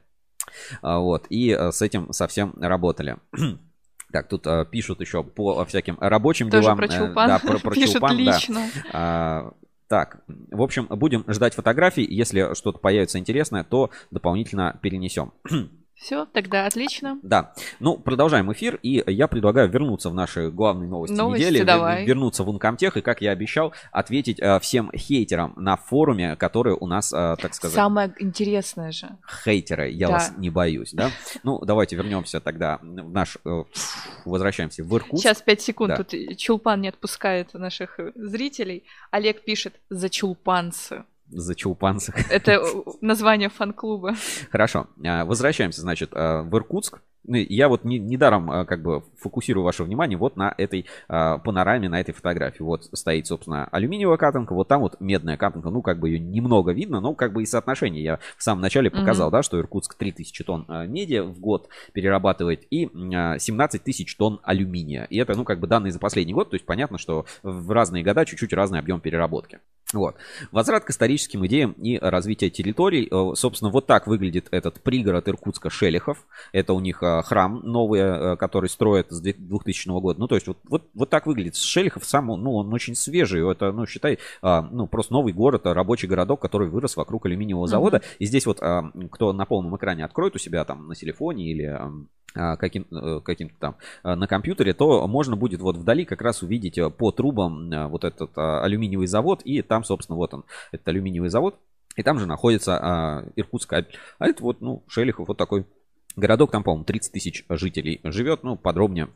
вот, и с этим совсем работали. Так, тут э, пишут еще по всяким рабочим тоже делам. про э, Чулпан да, про, про пишет Чулпан, да. лично. А, так, в общем, будем ждать фотографий. Если что-то появится интересное, то дополнительно перенесем. Все, тогда отлично. Да. Ну, продолжаем эфир, и я предлагаю вернуться в наши главные новости, Новости, недели, давай. вернуться в Ункомтех, и, как я обещал, ответить э, всем хейтерам на форуме, которые у нас, э, так сказать, Самое интересное же. хейтеры, я Да. вас не боюсь, да? Ну, давайте вернемся тогда в наш, э, возвращаемся в Иркутск. Сейчас 5 секунд. Да. Тут Чулпан не отпускает наших э, зрителей. Олег пишет «За чулпанцы». За чулпанцев. Это название фан-клуба. Хорошо. А, Возвращаемся, значит, а, в Иркутск. Ну, Я вот не- недаром а, как бы фокусирую ваше внимание вот на этой а, панораме, на этой фотографии. Вот стоит, собственно, алюминиевая катанка, вот там вот медная катанка. Ну, как бы ее немного видно, но как бы и соотношение. Я в самом начале показал, да, что Иркутск 3000 тонн меди в год перерабатывает и а, 17 тысяч тонн алюминия. И это, ну, как бы данные за последний год. То есть понятно, что в разные года чуть-чуть разный объем переработки. Вот. Возврат к историческим идеям и развитие территорий. Э, Собственно, вот так выглядит этот пригород Иркутска Шелехов. Это у них э, храм новый, э, который строят с 2000 года. Ну, то есть вот, вот, вот так выглядит Шелехов сам, ну, он очень свежий. Это, ну, считай, ну, просто новый город, рабочий городок, который вырос вокруг алюминиевого завода. И здесь вот, кто на полном экране откроет у себя там на телефоне или а, каким, э, каким-то там а, на компьютере, то можно будет вот вдали как раз увидеть э, по трубам а, вот этот а, алюминиевый завод, и там, собственно, вот он, этот алюминиевый завод, и там же находится а, Иркутская. А это вот, ну, Шелихов, вот такой городок, там, по-моему, 30 тысяч жителей живет, ну, подробнее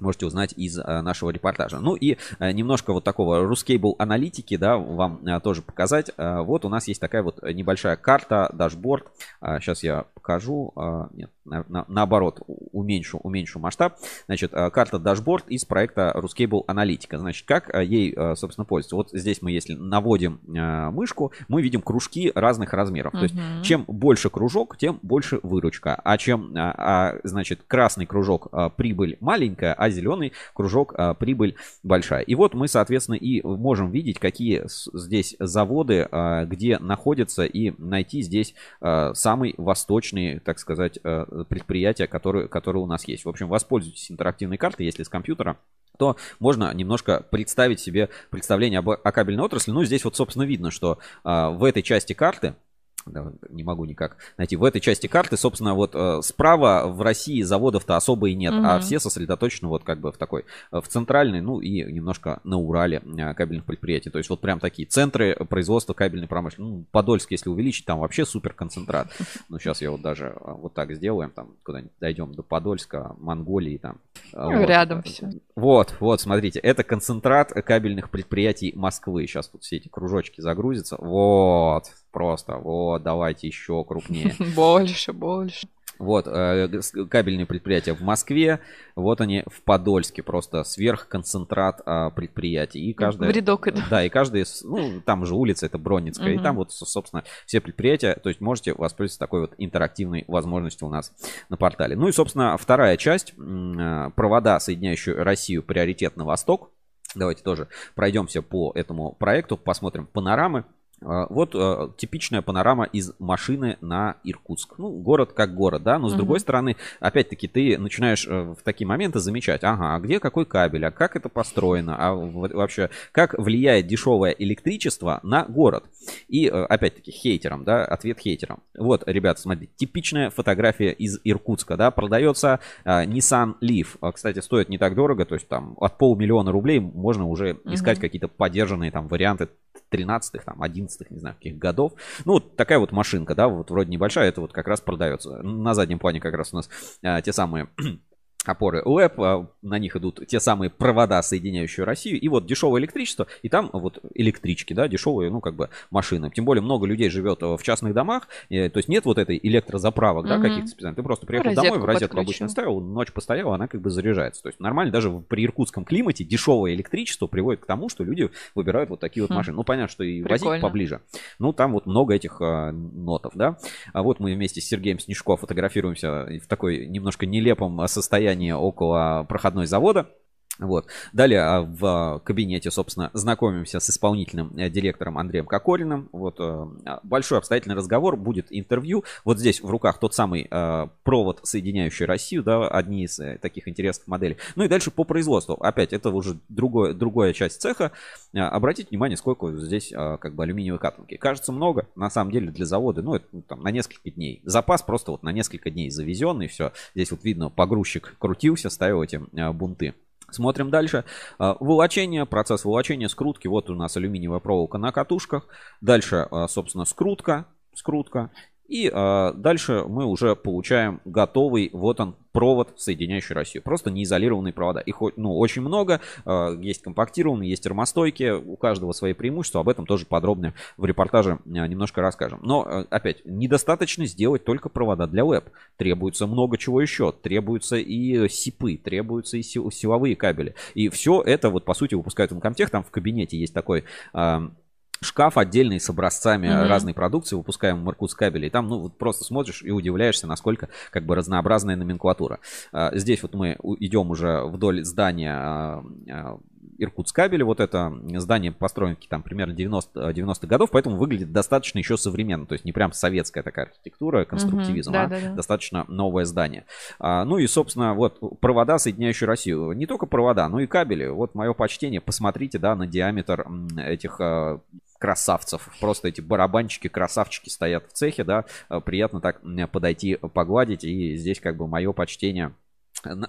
можете узнать из а, нашего репортажа. Ну и а, немножко вот такого RusCable аналитики, да, вам а, тоже показать. А, Вот у нас есть такая вот небольшая карта, дашборд. Сейчас я покажу. А, Нет, на- на- наоборот, уменьшу, уменьшу масштаб. Значит, а, карта дашборд из проекта RusCable аналитика. Значит, как а, ей, а, собственно, пользоваться? Вот здесь мы, если наводим мышку, мы видим кружки разных размеров. То есть, чем больше кружок, тем больше выручка. А чем, а, значит, красный кружок прибыль маленькая, а зеленый кружок прибыль большая. И вот мы, соответственно, и можем видеть, какие здесь заводы, где находятся, и найти здесь самый восточный, так сказать, предприятия, которые, которые у нас есть. В общем, воспользуйтесь интерактивной картой, если с компьютера то можно немножко представить себе представление об, о кабельной отрасли. Ну, здесь вот, собственно, видно, что а, в этой части карты, да, не могу никак найти. В этой части карты, собственно, вот э, справа в России заводов-то особо и нет, а Мгм. все сосредоточены вот как бы в такой, э, в центральной, ну и немножко на Урале э, кабельных предприятий. То есть вот прям такие центры производства кабельной промышленности. Ну, Подольск, если увеличить, там вообще супер концентрат. Ну, сейчас я вот даже вот так сделаем, там куда-нибудь дойдем до Подольска, Монголии там. Ну, вот. рядом всё. Вот, вот, смотрите, это концентрат кабельных предприятий Москвы. Сейчас тут все эти кружочки загрузятся. Вот, просто, вот, давайте еще крупнее. Больше, больше. Вот, э, кабельные предприятия в Москве, вот они в Подольске, просто сверхконцентрат а, предприятий. И каждое... В рядок идут. Да, и каждый, ну, там же улица, это Бронницкая, и Мгм. там вот, со- собственно, все предприятия, то есть можете воспользоваться такой вот интерактивной возможностью у нас на портале. Ну и, собственно, вторая часть, э, провода, соединяющие Россию, приоритет на восток. Давайте тоже пройдемся по этому проекту, посмотрим панорамы. А, Вот э, типичная панорама из машины на Иркутск. Ну, город как город, да, но с Мгм. другой стороны, опять-таки, ты начинаешь э, в такие моменты замечать, ага, а где какой кабель, а как это построено, а вообще, как влияет дешевое электричество на город. И, э, опять-таки, хейтерам, да, ответ хейтерам. Вот, ребята, смотрите, типичная фотография из Иркутска, да, продается э, Nissan Leaf. Кстати, стоит не так дорого, то есть там от полмиллиона рублей можно уже искать Мгм. какие-то поддержанные там варианты 13-х, там, 11-х, не знаю, каких годов. Ну, вот такая вот машинка, да, вот вроде небольшая, это вот как раз продается. На заднем плане как раз у нас а, те самые опоры ЛЭП, а, на них идут те самые провода, соединяющие Россию, и вот дешевое электричество, и там вот электрички, да, дешевые, ну, как бы машины. Тем более много людей живет э, в частных домах, э, то есть нет вот этой электрозаправок, да, Мгм. каких-то специальных. Ты просто приехал розетку домой, в розетку подключил. обычно ставил, ночь постояла, она как бы заряжается. То есть нормально даже при иркутском климате дешевое электричество приводит к тому, что люди выбирают вот такие вот Хм. машины. Ну, понятно, что и Прикольно. возить поближе. Ну, там вот много этих а, нотов, да. А вот мы вместе с Сергеем Снежко фотографируемся в такой немножко нелепом а, состоянии около проходной завода. Вот. Далее а, в а, кабинете, собственно, знакомимся с исполнительным э, директором Андреем Кокориным. Вот э, большой обстоятельный разговор, будет интервью. Вот здесь в руках тот самый э, провод, соединяющий Россию, да, одни из таких интересных моделей. Ну и дальше по производству. Опять, это уже другое, другая часть цеха. А, Обратите внимание, сколько здесь а, как бы алюминиевой катанки. Кажется много, на самом деле для завода, ну это ну, там, на несколько дней. Запас просто вот на несколько дней завезенный, все. Здесь вот видно, погрузчик крутился, ставил эти а, бунты. Смотрим дальше. А, Волочение, процесс волочения, скрутки. Вот у нас алюминиевая проволока на катушках. Дальше, а, собственно, скрутка. Скрутка. И а, дальше мы уже получаем готовый, вот он, провод, соединяющий Россию. Просто неизолированные провода. Их ну, очень много. а, Есть компактированные, есть термостойкие. У каждого свои преимущества. Об этом тоже подробно в репортаже а, немножко расскажем. Но, а, опять, недостаточно сделать только провода для веб. Требуется много чего еще. Требуются и сипы, требуются и сил- силовые кабели. И все это, вот по сути, выпускают Uncomtech. Там в кабинете есть такой а, шкаф отдельный с образцами Мгм. разной продукции, выпускаем Иркутск кабели. И там, ну, вот просто смотришь и удивляешься, насколько как бы разнообразная номенклатура. А, Здесь вот мы идем уже вдоль здания а, а, Иркутск кабели. Вот это здание построено там примерно 90, 90-х годов, поэтому выглядит достаточно еще современно. То есть не прям советская такая архитектура, конструктивизм, Мгм, а да-да-да. достаточно новое здание. А, ну и, собственно, вот провода, соединяющие Россию. Не только провода, но и кабели. Вот мое почтение. Посмотрите, да, на диаметр этих красавцев. Просто эти барабанчики, красавчики стоят в цехе, да. А, Приятно так м, подойти, погладить. И здесь как бы мое почтение.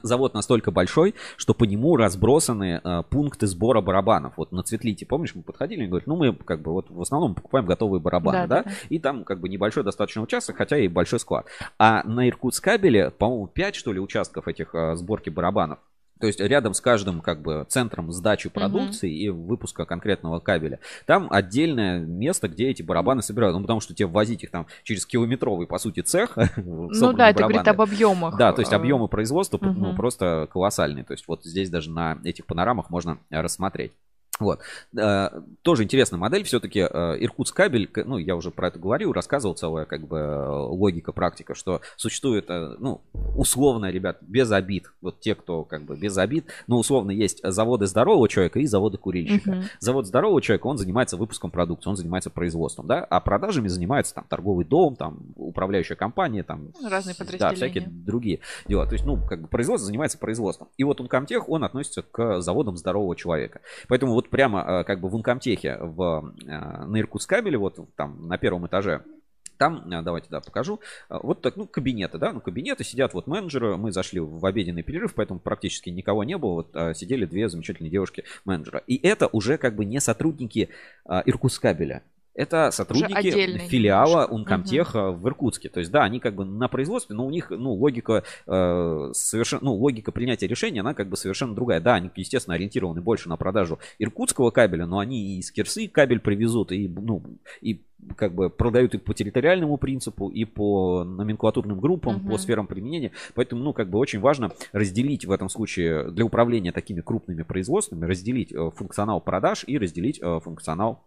Завод настолько большой, что по нему разбросаны э, пункты сбора барабанов. Вот на Цветлите, помнишь, мы подходили и говорят, ну мы как бы вот в основном покупаем готовые барабаны, да, Да, да, да. и там как бы небольшой достаточно участок, хотя и большой склад. А на Иркутскабеле, по-моему, 5 что ли участков этих э, сборки барабанов. То есть рядом с каждым как бы центром сдачи продукции и выпуска конкретного кабеля, там отдельное место, где эти барабаны собирают. Ну, потому что тебе возить их там через километровый, по сути, цех. Ну да, это говорит об объемах. Да, то есть э, объемы производства ну, просто колоссальные. То есть вот здесь даже на этих панорамах можно э, рассмотреть. Вот. Э, Тоже интересная модель. Все-таки Иркутск кабель, ну, я уже про это говорил, рассказывал целая как бы э, логика, практика, что существует, э, ну, условно, ребят, без обид. Вот те, кто как бы без обид, но условно есть заводы здорового человека и заводы курильщика. Мгм. Завод здорового человека, он занимается выпуском продукции, он занимается производством, да, а продажами занимается там торговый дом, там управляющая компания, там Разные да, подразделения. всякие другие дела. То есть, ну, как бы производство занимается производством. И вот Uncomtech, он относится к заводам здорового человека. Поэтому вот прямо э, как бы в Uncomtech, в, э, на Иркутскабеле, вот там на первом этаже, там, э, давайте, да, покажу. Вот так, ну, кабинеты, да, ну, кабинеты, сидят вот менеджеры. Мы зашли в обеденный перерыв, поэтому практически никого не было. Вот сидели две замечательные девушки менеджера. И это уже как бы не сотрудники э, Иркутскабеля. Это сотрудники филиала. Ункомтеха в Иркутске. То есть, да, они как бы на производстве, но у них, ну, логика э, совершенно, ну, логика принятия решения, она как бы совершенно другая. Да, они, естественно, ориентированы больше на продажу иркутского кабеля, но они и из Кирсы кабель привезут, и, ну, и как бы продают и по территориальному принципу, и по номенклатурным группам, Мгм. по сферам применения. Поэтому, ну, как бы очень важно разделить в этом случае для управления такими крупными производствами, разделить э, функционал продаж и разделить э, функционал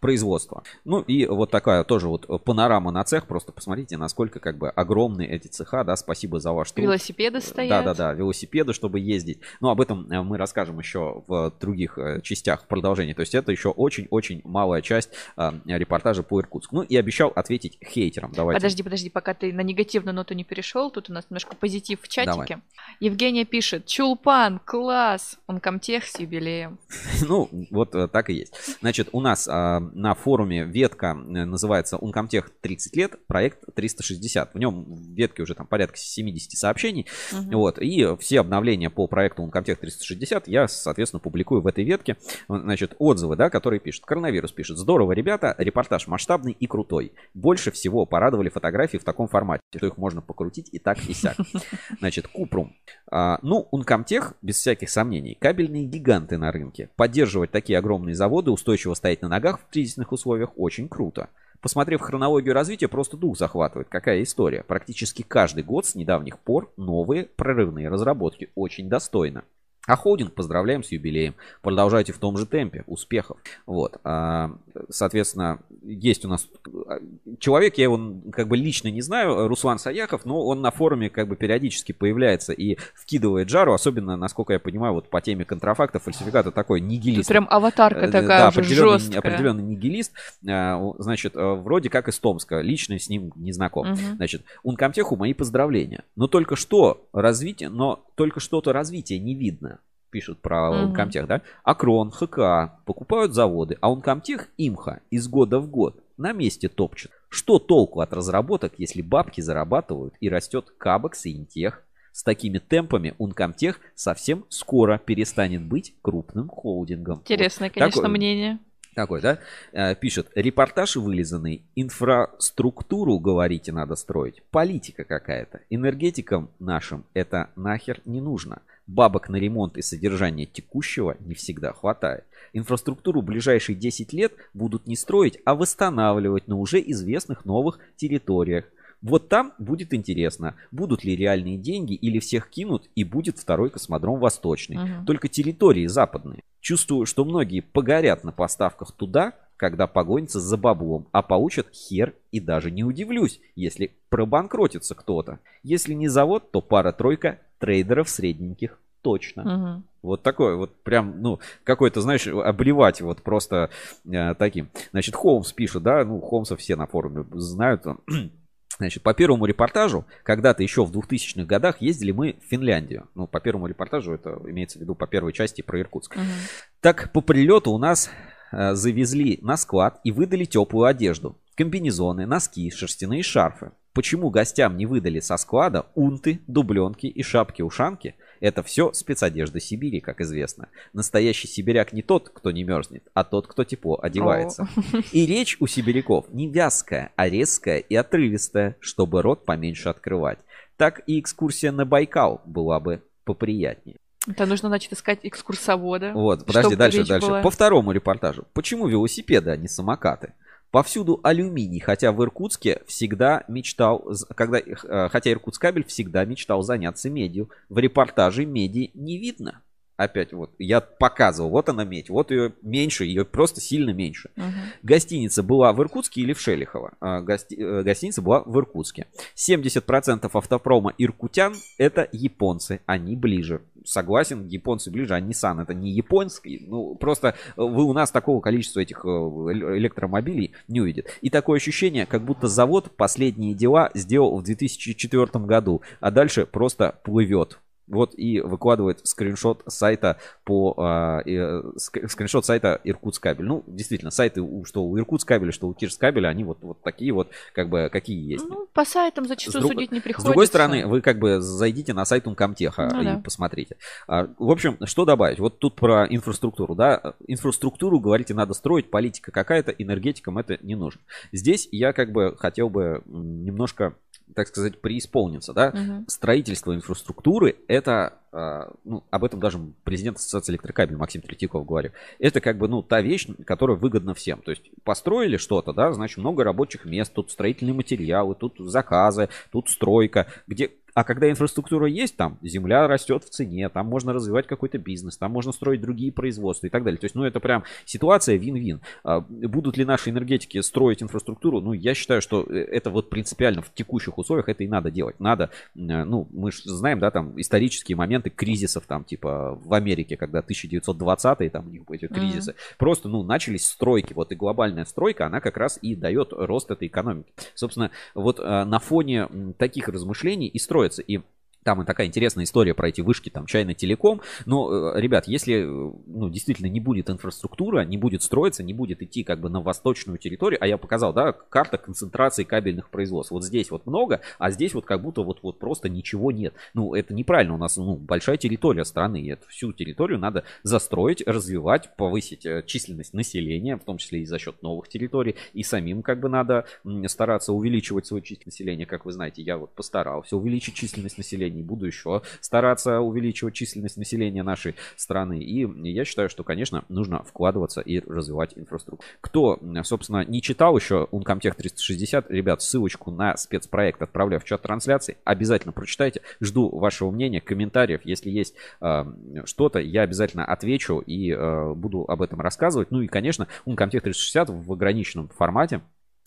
производства. Ну и вот такая тоже вот панорама на цех. Просто посмотрите, насколько как бы огромные эти цеха, да, спасибо за ваш труд. Велосипеды Да, стоят. да, да, велосипеды, чтобы ездить. Ну, об этом э, мы расскажем еще в других э, частях в продолжении. То есть это еще очень-очень малая часть э, репортажа по Иркутску. Ну и обещал ответить хейтерам. Давайте. Подожди, подожди, пока ты на негативную ноту не перешел, тут у нас немножко позитив в чатике. Евгения пишет, Чулпан, класс, он комтех с юбилеем. Ну, вот э, так и есть. Значит, у нас а, на форуме ветка э, называется Uncomtech 30 лет, проект 360. В нем в ветке уже там порядка 70 сообщений. Мгм. Вот, и все обновления по проекту Uncomtech 360 я, соответственно, публикую в этой ветке. Значит, отзывы, да, которые пишут. Коронавирус пишет. Здорово, ребята, репортаж масштабный и крутой. Больше всего порадовали фотографии в таком формате, что их можно покрутить и так, и сяк. Значит, Купрум. А, ну, Uncomtech, без всяких сомнений, кабельные гиганты на рынке. Поддерживать такие огромные заводы, устойчиво стоять на ногах в кризисных условиях очень круто. Посмотрев хронологию развития, просто дух захватывает. Какая история. Практически каждый год с недавних пор новые прорывные разработки. Очень достойно. А холдинг поздравляем с юбилеем. Продолжайте в том же темпе. Успехов. Вот. А, соответственно, есть у нас а, человек, я его как бы лично не знаю, Руслан Саяхов, но он на форуме как бы периодически появляется и вкидывает жару, особенно, насколько я понимаю, вот по теме контрафакта, фальсификата такой нигилист. прям аватарка Э, такая да, уже определенный, жесткая. определенный нигилист. О, Значит, э, вроде как из Томска. Лично с ним не знаком. Мгм. Значит, Ункомтеху мои поздравления. Но только что развитие, но только что-то развития не видно. Пишут про Мгм. Ункомтех, да? Акрон, ХК покупают заводы, а Ункомтех, Имха из года в год на месте топчет. Что толку от разработок, если бабки зарабатывают и растет Кабекс и Интех? С такими темпами Ункомтех совсем скоро перестанет быть крупным холдингом. Интересное, Вот конечно, такое- мнение. Такой, да? Э, Пишет, репортаж вылизанный, инфраструктуру, говорите, надо строить. Политика какая-то. Энергетикам нашим это нахер не нужно. Бабок на ремонт и содержание текущего не всегда хватает. Инфраструктуру ближайшие 10 лет будут не строить, а восстанавливать на уже известных новых территориях. Вот там будет интересно, будут ли реальные деньги или всех кинут и будет второй космодром Восточный. Мгм. Только территории западные. Чувствую, что многие погорят на поставках туда, когда погонятся за баблом, а получат хер и даже не удивлюсь, если пробанкротится кто-то. Если не завод, то пара-тройка трейдеров средненьких точно. Мгм. Вот такой вот прям, ну, какой-то, знаешь, обливать вот просто э, таким. Значит, Холмс пишет, да, ну, Холмса все на форуме знают. он. Значит, по первому репортажу, когда-то еще в 2000-х годах ездили мы в Финляндию. Ну, по первому репортажу, это имеется в виду по первой части про Иркутск. Мгм. Так, по прилету у нас э, завезли на склад и выдали теплую одежду. Комбинезоны, носки, шерстяные шарфы. Почему гостям не выдали со склада унты, дубленки и шапки-ушанки? Это все спецодежда Сибири, как известно. Настоящий сибиряк не тот, кто не мерзнет, а тот, кто тепло одевается. И речь у сибиряков не вязкая, а резкая и отрывистая, чтобы рот поменьше открывать. Так и экскурсия на Байкал была бы поприятнее. Это нужно, значит, искать экскурсовода. Вот, подожди, дальше, дальше. была. По второму репортажу. Почему велосипеды, а не самокаты? Повсюду алюминий, хотя в Иркутске всегда мечтал, когда, э, хотя Иркутскабель всегда мечтал заняться медью. В репортаже меди не видно. Опять вот, я показывал, вот она медь, вот ее меньше, ее просто сильно меньше. Мгм. Гостиница была в Иркутске или в Шелихово? А, гости- э, Гостиница была в Иркутске. 70% автопрома иркутян это японцы, они ближе. Согласен, японцы ближе, а Nissan это не японский. Ну, просто э, вы у нас такого количества этих э, электромобилей не увидит. И такое ощущение, как будто завод последние дела сделал в 2004 году, а дальше просто плывет. Вот и выкладывает скриншот сайта по а, э, скриншот сайта Иркутскабель. Ну, действительно, сайты, что у Иркутскабеля, что у Кирскабеля, они вот, вот такие вот, как бы, какие есть. Ну, по сайтам зачастую друг... судить не приходится. С другой стороны, вы как бы зайдите на сайт Умкомтеха ну, и да. посмотрите. А, в общем, что добавить? Вот тут про инфраструктуру, да. Инфраструктуру, говорите, надо строить, политика какая-то, энергетикам это не нужно. Здесь я как бы хотел бы немножко так сказать, преисполниться, да, угу. строительство инфраструктуры, это, а, ну, об этом даже президент Ассоциации электрокабель Максим Третьяков говорит, это как бы, ну, та вещь, которая выгодна всем, то есть построили что-то, да, значит, много рабочих мест, тут строительные материалы, тут заказы, тут стройка, где а когда инфраструктура есть, там земля растет в цене, там можно развивать какой-то бизнес, там можно строить другие производства и так далее. То есть, ну, это прям ситуация вин-вин. А будут ли наши энергетики строить инфраструктуру? Ну, я считаю, что э, это вот принципиально в текущих условиях это и надо делать. Надо, э, ну, мы же знаем, да, там исторические моменты кризисов, там, типа в Америке, когда 1920-е, там, у них эти кризисы. Mm-hmm. Просто, ну, начались стройки. Вот и глобальная стройка, она как раз и дает рост этой экономики. Собственно, вот э, на фоне таких размышлений и строится строится. И там и такая интересная история про эти вышки, там, чайно телеком. Но, э, ребят, если, э, ну, действительно не будет инфраструктура, не будет строиться, не будет идти как бы на восточную территорию, а я показал, да, карта концентрации кабельных производств. Вот здесь вот много, а здесь вот как будто вот, вот просто ничего нет. Ну, это неправильно, у нас, ну, большая территория страны, и эту всю территорию надо застроить, развивать, повысить э, численность населения, в том числе и за счет новых территорий, и самим как бы надо стараться увеличивать свою численность населения, как вы знаете, я вот постарался увеличить численность населения, не буду еще стараться увеличивать численность населения нашей страны. И я считаю, что, конечно, нужно вкладываться и развивать инфраструктуру. Кто, собственно, не читал еще Uncomtech 360, ребят, ссылочку на спецпроект отправляю в чат трансляции. Обязательно прочитайте. Жду вашего мнения, комментариев. Если есть э, что-то, я обязательно отвечу и э, буду об этом рассказывать. Ну и, конечно, Uncomtech 360 в ограниченном формате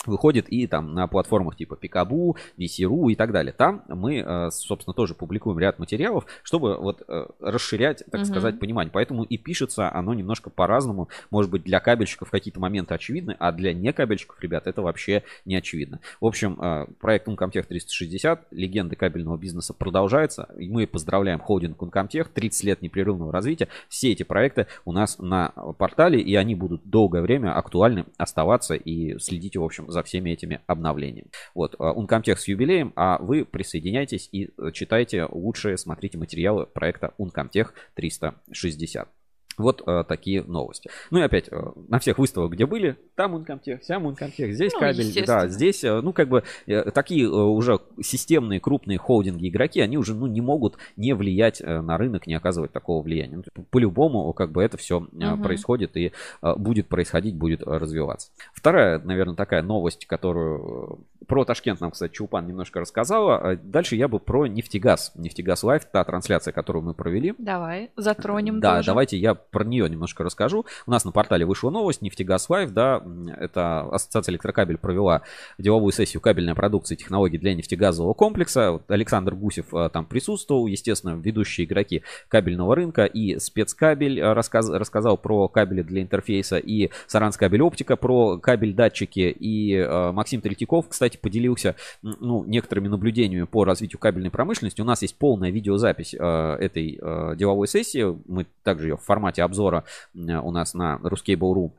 выходит и там на платформах типа Пикабу, VC.ru и так далее. Там мы, э, собственно, тоже публикуем ряд материалов, чтобы вот э, расширять, так угу. сказать, понимание. Поэтому и пишется оно немножко по-разному. Может быть, для кабельщиков какие-то моменты очевидны, а для некабельщиков, ребят, это вообще не очевидно. В общем, э, проект Uncomtech 360, легенды кабельного бизнеса продолжается. И мы поздравляем холдинг Uncomtech, 30 лет непрерывного развития. Все эти проекты у нас на портале, и они будут долгое время актуальны оставаться и следите, в общем, за всеми этими обновлениями. Вот, Uncomtech с юбилеем, а вы присоединяйтесь и э, читайте лучшие, смотрите материалы проекта Uncomtech 360. Вот э, такие новости. Ну и опять, э, на всех выставках, где были, там Uncomtech, сям Uncomtech, здесь ну, кабель, да, здесь, э, ну как бы э, такие э, уже системные крупные холдинги игроки, они уже ну, не могут не влиять э, на рынок, не оказывать такого влияния. Ну, по-любому как бы это все э, угу. происходит и э, будет происходить, будет э, развиваться. Вторая, наверное, такая новость, которую э, про Ташкент нам, кстати, Чулпан немножко рассказала. А дальше я бы про нефтегаз. Нефтегаз Live, та трансляция, которую мы провели. Давай, затронем Да, тоже. давайте я про нее немножко расскажу. У нас на портале вышла новость, нефтегаз Live, да, это Ассоциация электрокабель провела деловую сессию кабельной продукции технологий для нефтегазового комплекса. Александр Гусев а, там присутствовал, естественно, ведущие игроки кабельного рынка и спецкабель а, рассказ, рассказал про кабели для интерфейса и Саранскабель оптика про кабель датчики и э, Максим Третьяков, кстати, поделился ну, некоторыми наблюдениями по развитию кабельной промышленности. У нас есть полная видеозапись э, этой э, деловой сессии. Мы также ее в формате обзора у нас на Ruskable.ru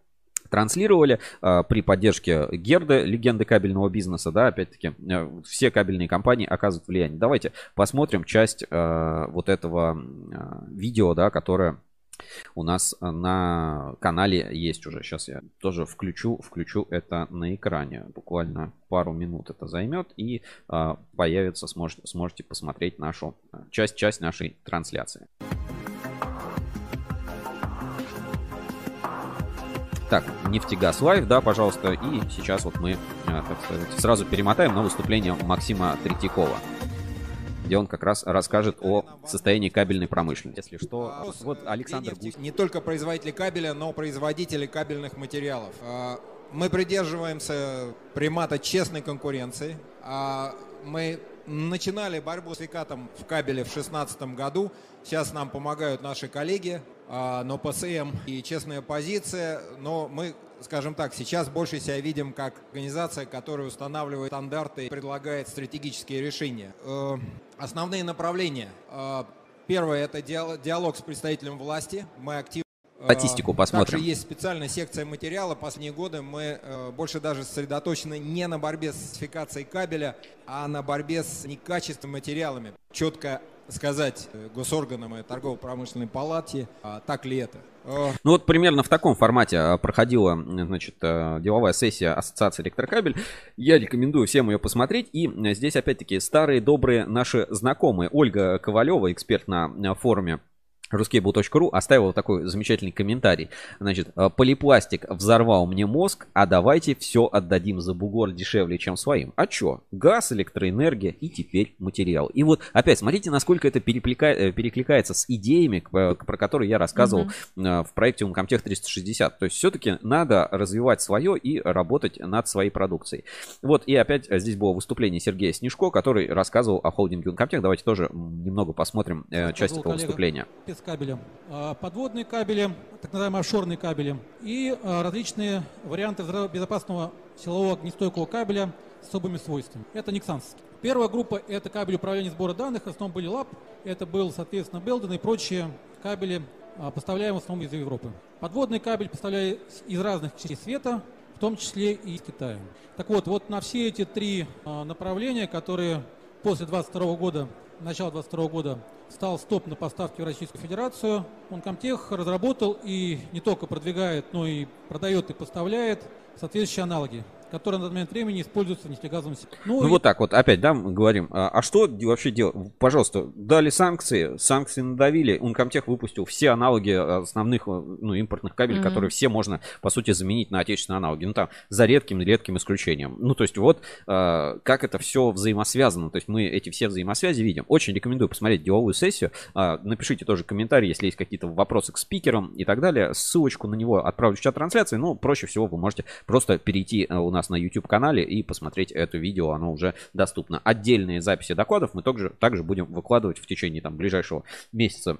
транслировали э, при поддержке Герды, легенды кабельного бизнеса, да, опять-таки, э, все кабельные компании оказывают влияние. Давайте посмотрим часть э, вот этого э, видео, да, которое у нас на канале есть уже. Сейчас я тоже включу, включу это на экране. Буквально пару минут это займет и э, появится, сможете, сможете посмотреть нашу часть, часть нашей трансляции. Так, нефтегаз live, да, пожалуйста. И сейчас вот мы, так сказать, сразу перемотаем на выступление Максима Третьякова где он как раз расскажет о состоянии кабельной промышленности. Если что, вот Александр Гусь. Не только производители кабеля, но производители кабельных материалов. А, мы придерживаемся примата честной конкуренции. А, мы начинали борьбу с Викатом в кабеле в 2016 году. Сейчас нам помогают наши коллеги, но ПСМ и честная позиция, но мы скажем так, сейчас больше себя видим как организация, которая устанавливает стандарты и предлагает стратегические решения. Э, основные направления. Э, Первое – это диалог с представителем власти. Мы активно Статистику посмотрим. Также есть специальная секция материала. Последние годы мы э, больше даже сосредоточены не на борьбе с сертификацией кабеля, а на борьбе с некачественными материалами. Четко сказать э, госорганам и торгово-промышленной палате, а так ли это. Ну вот примерно в таком формате а, проходила, значит, э, деловая сессия Ассоциации Электрокабель. Я рекомендую всем ее посмотреть. И здесь опять-таки старые добрые наши знакомые. Ольга Ковалева, эксперт на форуме Ruskable.ru оставил такой замечательный комментарий. Значит, «Э, полипластик взорвал мне мозг, а давайте все отдадим за бугор дешевле, чем своим. А чё? Газ, электроэнергия и теперь материал. И вот опять, смотрите, насколько это э, перекликается с идеями, про которые я рассказывал mm-hmm. в проекте Uncomtech 360. То есть все-таки надо развивать свое и работать над своей продукцией. Вот, и опять здесь было выступление Сергея Снежко, который рассказывал о холдинге Uncomtech. Давайте тоже немного посмотрим часть этого коллега. выступления спецкабели, а, подводные кабели, так называемые офшорные кабели и а, различные варианты безопасного силового огнестойкого кабеля с особыми свойствами. Это Nixans. Первая группа – это кабель управления сбора данных, в основном были LAP, это был, соответственно, Belden и прочие кабели, а, поставляемые в основном из Европы. Подводный кабель поставляли из разных частей света, в том числе и из Китая. Так вот, вот на все эти три направления, которые после 22 года, начала 22 года стал стоп на поставки в Российскую Федерацию. Онкомтех разработал и не только продвигает, но и продает и поставляет соответствующие аналоги которые на данный момент времени используются в нефтегазовом секторе. Ну, ну и... вот так вот, опять, да, мы говорим. А, а что вообще делать? Пожалуйста, дали санкции, санкции надавили, Uncomtech выпустил все аналоги основных ну, импортных кабелей, mm-hmm. которые все можно, по сути, заменить на отечественные аналоги. Ну, там, за редким редким исключением. Ну, то есть, вот а, как это все взаимосвязано. То есть, мы эти все взаимосвязи видим. Очень рекомендую посмотреть деловую сессию. А, напишите тоже комментарии, если есть какие-то вопросы к спикерам и так далее. Ссылочку на него отправлю в чат трансляции. Ну, проще всего вы можете просто перейти у нас нас на YouTube-канале и посмотреть это видео, оно уже доступно. Отдельные записи докладов мы также, также будем выкладывать в течение там, ближайшего месяца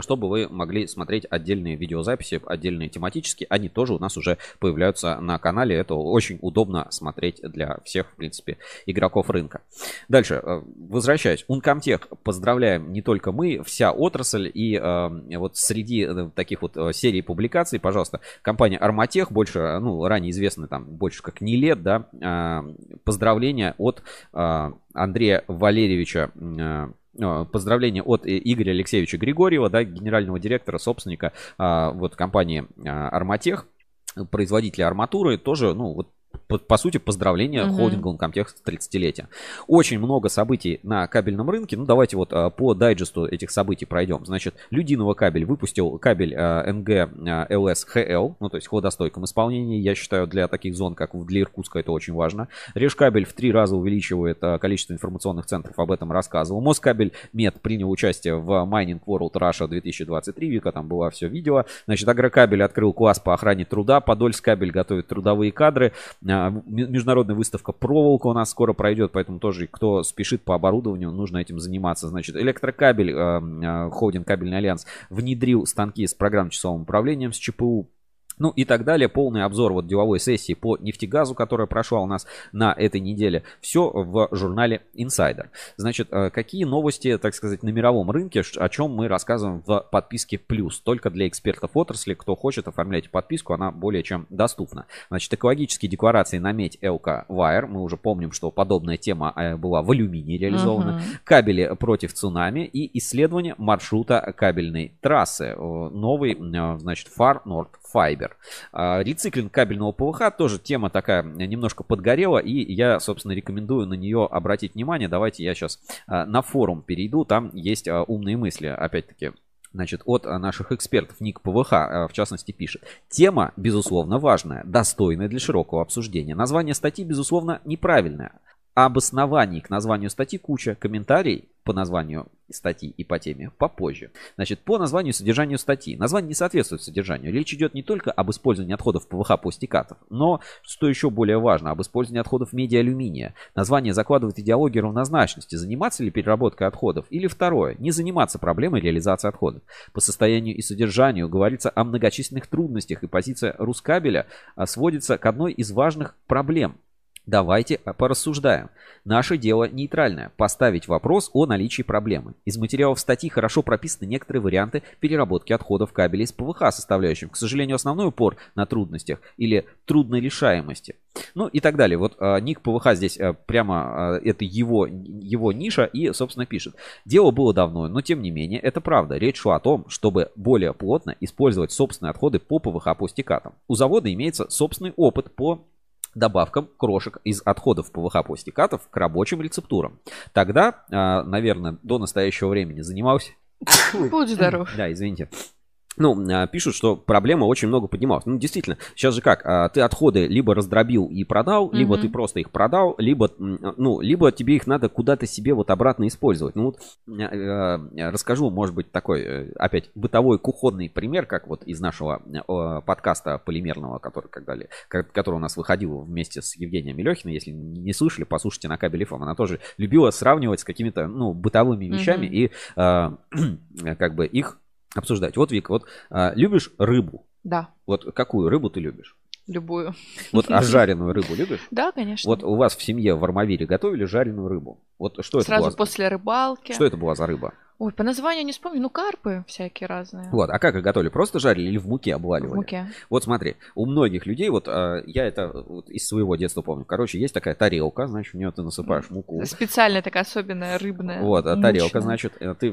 чтобы вы могли смотреть отдельные видеозаписи, отдельные тематические. Они тоже у нас уже появляются на канале. Это очень удобно смотреть для всех, в принципе, игроков рынка. Дальше, э, возвращаясь. Uncomtech поздравляем не только мы, вся отрасль. И э, вот среди э, таких вот серий публикаций, пожалуйста, компания Armatech, больше, ну, ранее известная там больше как не лет, да, э, поздравления от э, Андрея Валерьевича э, поздравления от Игоря Алексеевича Григорьева, да, генерального директора, собственника а, вот компании а, Арматех, производителя арматуры, тоже, ну, вот по, по сути, поздравления угу. холдингу Uncomtech 30-летия. Очень много событий на кабельном рынке. Ну, давайте вот а, по дайджесту этих событий пройдем. Значит, Людиново кабель выпустил кабель а, NG а, LS HL, ну, то есть в хладостойком исполнении. Я считаю, для таких зон, как для Иркутска, это очень важно. Решкабель в три раза увеличивает количество информационных центров, об этом рассказывал. Москабель Мед принял участие в Mining World Russia 2023, Вика там было все видео. Значит, Агрокабель открыл класс по охране труда, Подольскабель готовит трудовые кадры. А, международная выставка проволока у нас скоро пройдет, поэтому тоже, кто спешит по оборудованию, нужно этим заниматься. Значит, электрокабель, а, а, холдинг кабельный альянс внедрил станки с программным часовым управлением с ЧПУ ну и так далее. Полный обзор вот деловой сессии по нефтегазу, которая прошла у нас на этой неделе. Все в журнале Insider. Значит, э, какие новости, так сказать, на мировом рынке, о чем мы рассказываем в подписке плюс. Только для экспертов отрасли, кто хочет, оформлять подписку, она более чем доступна. Значит, экологические декларации на медь ЛК Wire. Мы уже помним, что подобная тема э, была в алюминии реализована. Uh-huh. Кабели против цунами и исследование маршрута кабельной трассы. Новый, э, значит, Far North Fiber. А, рециклинг кабельного ПВХ тоже тема такая немножко подгорела, и я, собственно, рекомендую на нее обратить внимание. Давайте я сейчас а, на форум перейду, там есть а, умные мысли, опять-таки. Значит, от наших экспертов ник ПВХ, в частности, пишет. Тема, безусловно, важная, достойная для широкого обсуждения. Название статьи, безусловно, неправильное обоснований к названию статьи куча, комментарий по названию статьи и по теме попозже. Значит, по названию и содержанию статьи. Название не соответствует содержанию. Речь идет не только об использовании отходов ПВХ пластикатов, но, что еще более важно, об использовании отходов медиа-алюминия. Название закладывает идеологию равнозначности. Заниматься ли переработкой отходов? Или второе, не заниматься проблемой реализации отходов. По состоянию и содержанию говорится о многочисленных трудностях, и позиция Рускабеля сводится к одной из важных проблем Давайте порассуждаем. Наше дело нейтральное – поставить вопрос о наличии проблемы. Из материалов статьи хорошо прописаны некоторые варианты переработки отходов кабелей с ПВХ составляющим. К сожалению, основной упор на трудностях или трудной решаемости. Ну и так далее. Вот а, ник ПВХ здесь а, прямо а, это его, его ниша и, собственно, пишет. Дело было давно, но тем не менее это правда. Речь шла о том, чтобы более плотно использовать собственные отходы по ПВХ по стекатам. У завода имеется собственный опыт по добавкам крошек из отходов ПВХ пластикатов к рабочим рецептурам. Тогда, а, наверное, до настоящего времени занимался... Будь здоров. Да, извините. Ну, а, пишут, что проблема очень много поднималась. Ну, действительно, сейчас же как, а, ты отходы либо раздробил и продал, mm-hmm. либо ты просто их продал, либо, ну, либо тебе их надо куда-то себе вот обратно использовать. Ну, вот а, расскажу, может быть, такой, э, опять, бытовой кухонный пример, как вот из нашего подкаста полимерного, который, когда, который у нас выходил вместе с Евгением Мелехиной. Если не слышали, послушайте на кабеле ФМ. Она тоже любила сравнивать с какими-то, ну, бытовыми вещами mm-hmm. и как бы их обсуждать. Вот, Вик, вот а, любишь рыбу? Да. Вот какую рыбу ты любишь? Любую. Вот а жареную рыбу любишь? Да, конечно. Вот у вас в семье в Армавире готовили жареную рыбу. Вот что Сразу это было? после рыбалки. Что это была за рыба? Ой, по названию не вспомню, ну карпы всякие разные. Вот, а как их готовили? Просто жарили или в муке обваливали? В муке. Вот смотри, у многих людей, вот а, я это вот, из своего детства помню. Короче, есть такая тарелка, значит, в нее ты насыпаешь муку. Специальная такая особенная рыбная. Вот, а тарелка, значит, э, ты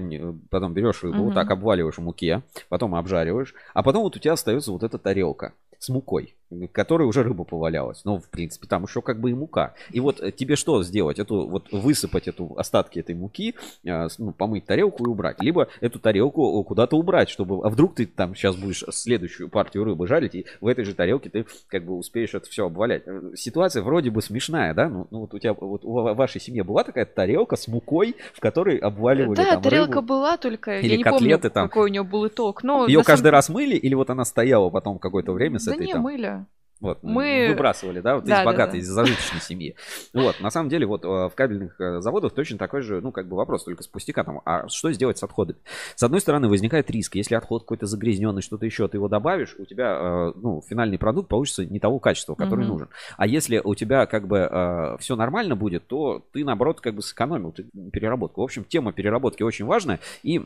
потом берешь рыбу, угу. вот так обваливаешь в муке, потом обжариваешь, а потом вот у тебя остается вот эта тарелка с мукой, которой уже рыба повалялась. Ну, в принципе, там еще как бы и мука. И вот э, тебе что сделать? Эту вот высыпать эту остатки этой муки, э, ну, помыть тарелку и убрать. Либо эту тарелку куда-то убрать, чтобы... А вдруг ты там сейчас будешь следующую партию рыбы жарить, и в этой же тарелке ты как бы успеешь это все обвалять. Э, ситуация вроде бы смешная, да? Ну, ну вот у тебя, вот у вашей семьи была такая тарелка с мукой, в которой обваливали Да, там, тарелка рыбу? была, только или я не котлеты помню, там. какой у нее был итог. Но Ее каждый самом- раз мыли, или вот она стояла потом какое-то время с Да этой не, там... мыли. Вот, Мы- выбрасывали, да, вот Да, из да, богатой, да. из зажиточной семьи. Вот, на самом деле, вот э, в кабельных э, заводах точно такой же, ну, как бы вопрос, только с пустякатом. А что сделать с отходами? С одной стороны, возникает риск, если отход какой-то загрязненный, что-то еще, ты его добавишь, у тебя, э, ну, финальный продукт получится не того качества, который Мгм. нужен. А если у тебя, как бы, все нормально будет, то ты, наоборот, как бы сэкономил ты переработку. В общем, тема переработки очень важная, и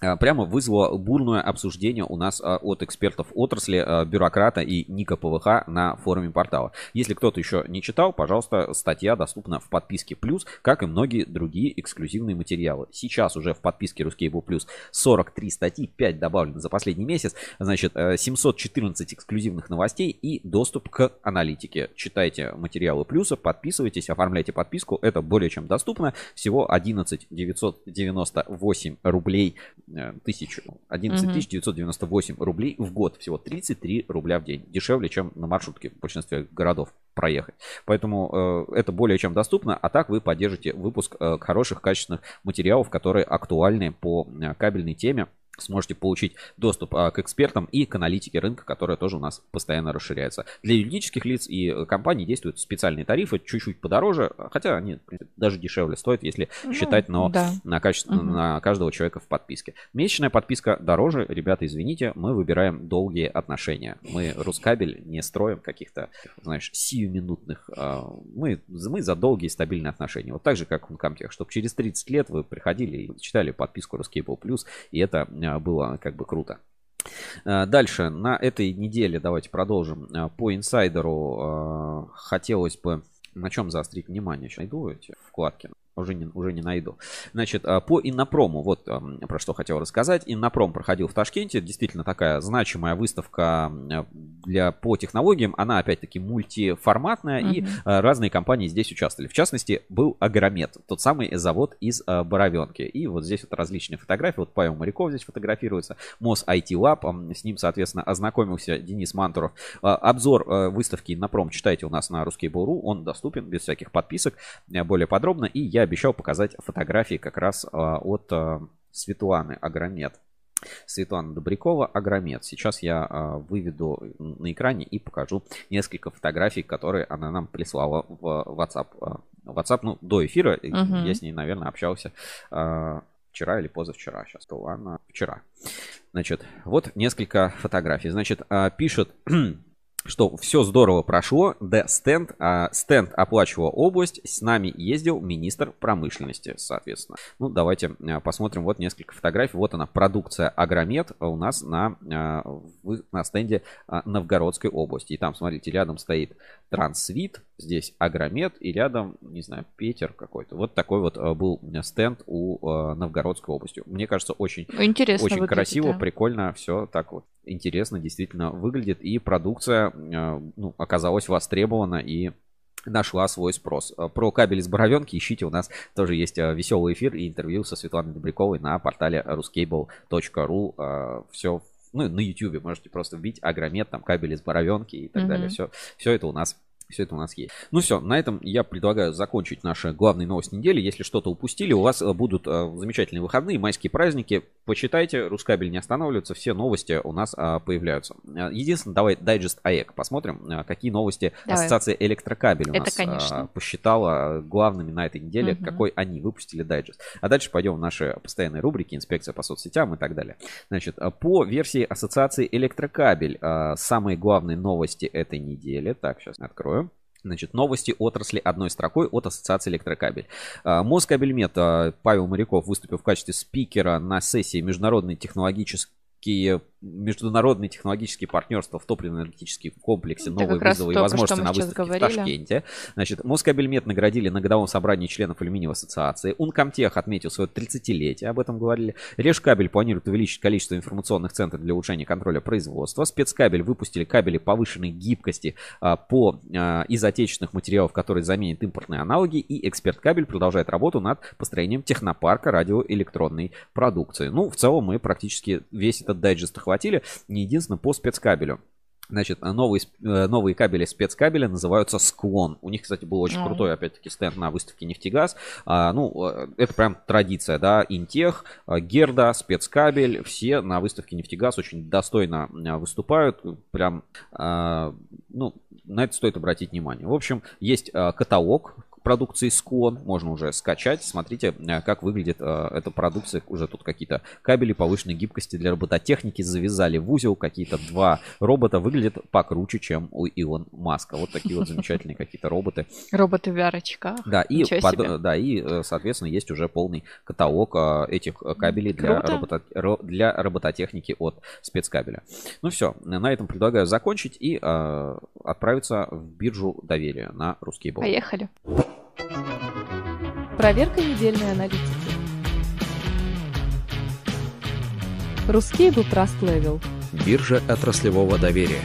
прямо вызвало бурное обсуждение у нас а, от экспертов отрасли, а, бюрократа и Ника ПВХ на форуме портала. Если кто-то еще не читал, пожалуйста, статья доступна в подписке Плюс, как и многие другие эксклюзивные материалы. Сейчас уже в подписке Ruscable Plus 43 статьи, 5 добавлено за последний месяц, значит, э, 714 эксклюзивных новостей и доступ к аналитике. Читайте материалы Плюса, подписывайтесь, оформляйте подписку, это более чем доступно. Всего 11 998 рублей э, тысячу. 11 Мгм. 998 рублей в год. Всего 33 рубля в день. Дешевле, чем на маршрутке в большинстве городов проехать. Поэтому э, это более чем доступно. А так вы поддержите выпуск э, хороших, качественных материалов, которые актуальны по э, кабельной теме. Сможете получить доступ а, к экспертам и к аналитике рынка, которая тоже у нас постоянно расширяется. Для юридических лиц и э, компаний действуют специальные тарифы, чуть-чуть подороже, хотя они принципе, даже дешевле стоят, если Ну, считать но да. на, качество, Мгм. на каждого человека в подписке. Месячная подписка дороже. Ребята, извините, мы выбираем долгие отношения. Мы Рускабель не строим каких-то, знаешь, сиюминутных. а, Мы, мы за долгие стабильные отношения. Вот так же, как в Uncomtech, чтобы через 30 лет вы приходили и читали подписку Ruscable Plus, и это было как бы круто. А, Дальше, на этой неделе, давайте продолжим. А, По инсайдеру а, хотелось бы на чем заострить внимание. Сейчас найду эти вкладки. Уже не, уже не найду. Значит, а, по Иннопрому, вот про что хотел рассказать. Иннопром проходил в Ташкенте. Действительно такая значимая выставка м, для, по технологиям. Она, опять-таки, мультиформатная. И Мгм. а, разные компании здесь участвовали. В частности, был Агромет. Тот самый завод из а, Боровенки. И вот здесь вот различные фотографии. Вот Павел Моряков здесь фотографируется. МОС IT Lab. С ним, соответственно, ознакомился Денис Мантуров. Обзор выставки Иннопром читайте у нас на Ruskable.ru. Он доступен без всяких подписок а, более подробно. И я обещал показать фотографии как раз а, от а, Светланы Агромет. Светлана Добрякова, Агромет. Сейчас я а, выведу на экране и покажу несколько фотографий, которые она нам прислала в WhatsApp. WhatsApp, ну, до эфира Мгм. я с ней, наверное, общался вчера или позавчера. Сейчас, то ладно, вчера. Значит, вот несколько фотографий. Значит, пишет что все здорово прошло, да стенд, а, стенд оплачивала область, с нами ездил министр промышленности, соответственно. Ну, давайте а, посмотрим вот несколько фотографий. Вот она, продукция Агромет у нас на, в, на стенде а, Новгородской области. И там, смотрите, рядом стоит Трансвит, здесь Агромет и рядом, не знаю, Петер какой-то. Вот такой вот а, был стенд у а, Новгородской области. Мне кажется, очень, Интересно очень выглядит, красиво, да. прикольно, все так вот интересно действительно выглядит. И продукция э, ну, оказалась востребована и нашла свой спрос. Э, Про кабель из Боровенки ищите, у нас тоже есть э, веселый эфир и интервью со Светланой Добряковой на портале ruscable.ru. Все, ну, на YouTube можете просто вбить агромет, там кабель из Боровенки и так Мгм. далее. Все, все это у нас все это у нас есть. Ну все, на этом я предлагаю закончить наши главные новости недели. Если что-то упустили, у вас э, будут э, замечательные выходные, майские праздники. Почитайте, Рускабель не останавливается, все новости у нас э, появляются. Э, Единственное, давай дайджест АЭК посмотрим, э, какие новости Давай. Ассоциация Электрокабель у Это, нас конечно. посчитала главными на этой неделе, Мгм. какой они выпустили дайджест. А дальше пойдем в наши постоянные рубрики, инспекция по соцсетям и так далее. Значит, по версии Ассоциации Электрокабель, самые главные новости этой недели. Так, сейчас открою. Значит, новости отрасли одной строкой от Ассоциации Электрокабель. А, Москабельмет а, Павел Моряков выступил в качестве спикера на сессии Международной технологические международные технологические партнерства в топливно-энергетическом комплексе Это новые вызовы и возможности на выставке в говорили. Ташкенте. Значит, Москабельмет наградили на годовом собрании членов алюминиевой ассоциации. Ункомтех отметил свое 30-летие, об этом говорили. Решкабель планирует увеличить количество информационных центров для улучшения контроля производства. Спецкабель выпустили кабели повышенной гибкости а, по, а, из отечественных материалов, которые заменят импортные аналоги. И Эксперт Кабель продолжает работу над построением технопарка радиоэлектронной продукции. Ну, в целом мы практически весь этот дайджест охватили. Не единственное по спецкабелю. Значит, новые, сп- э, новые кабели спецкабеля называются Склон. У них, кстати, был очень М. крутой, опять-таки, стенд на выставке Нефтегаз. А, ну, э, это прям традиция, да. Интех, э, Герда, спецкабель, все на выставке Нефтегаз очень достойно э, выступают. Прям, а, ну, на это стоит обратить внимание. В общем, есть э, каталог продукции Склон, можно уже скачать. Смотрите, э, как выглядит э, эта продукция. Уже тут какие-то кабели повышенной гибкости для робототехники завязали в узел. Какие-то два робота выглядят покруче, чем у Илон Маска. Вот такие вот замечательные какие-то роботы. Роботы в VR-очках. Да, и, под- да, и, э, соответственно, есть уже полный каталог этих кабелей для, Круто. робота- ро- для робототехники от спецкабеля. Ну все, на этом предлагаю закончить и э, отправиться в биржу доверия на русский бол. Поехали. Проверка недельной аналитики. Русский был Trust Level. Биржа отраслевого доверия.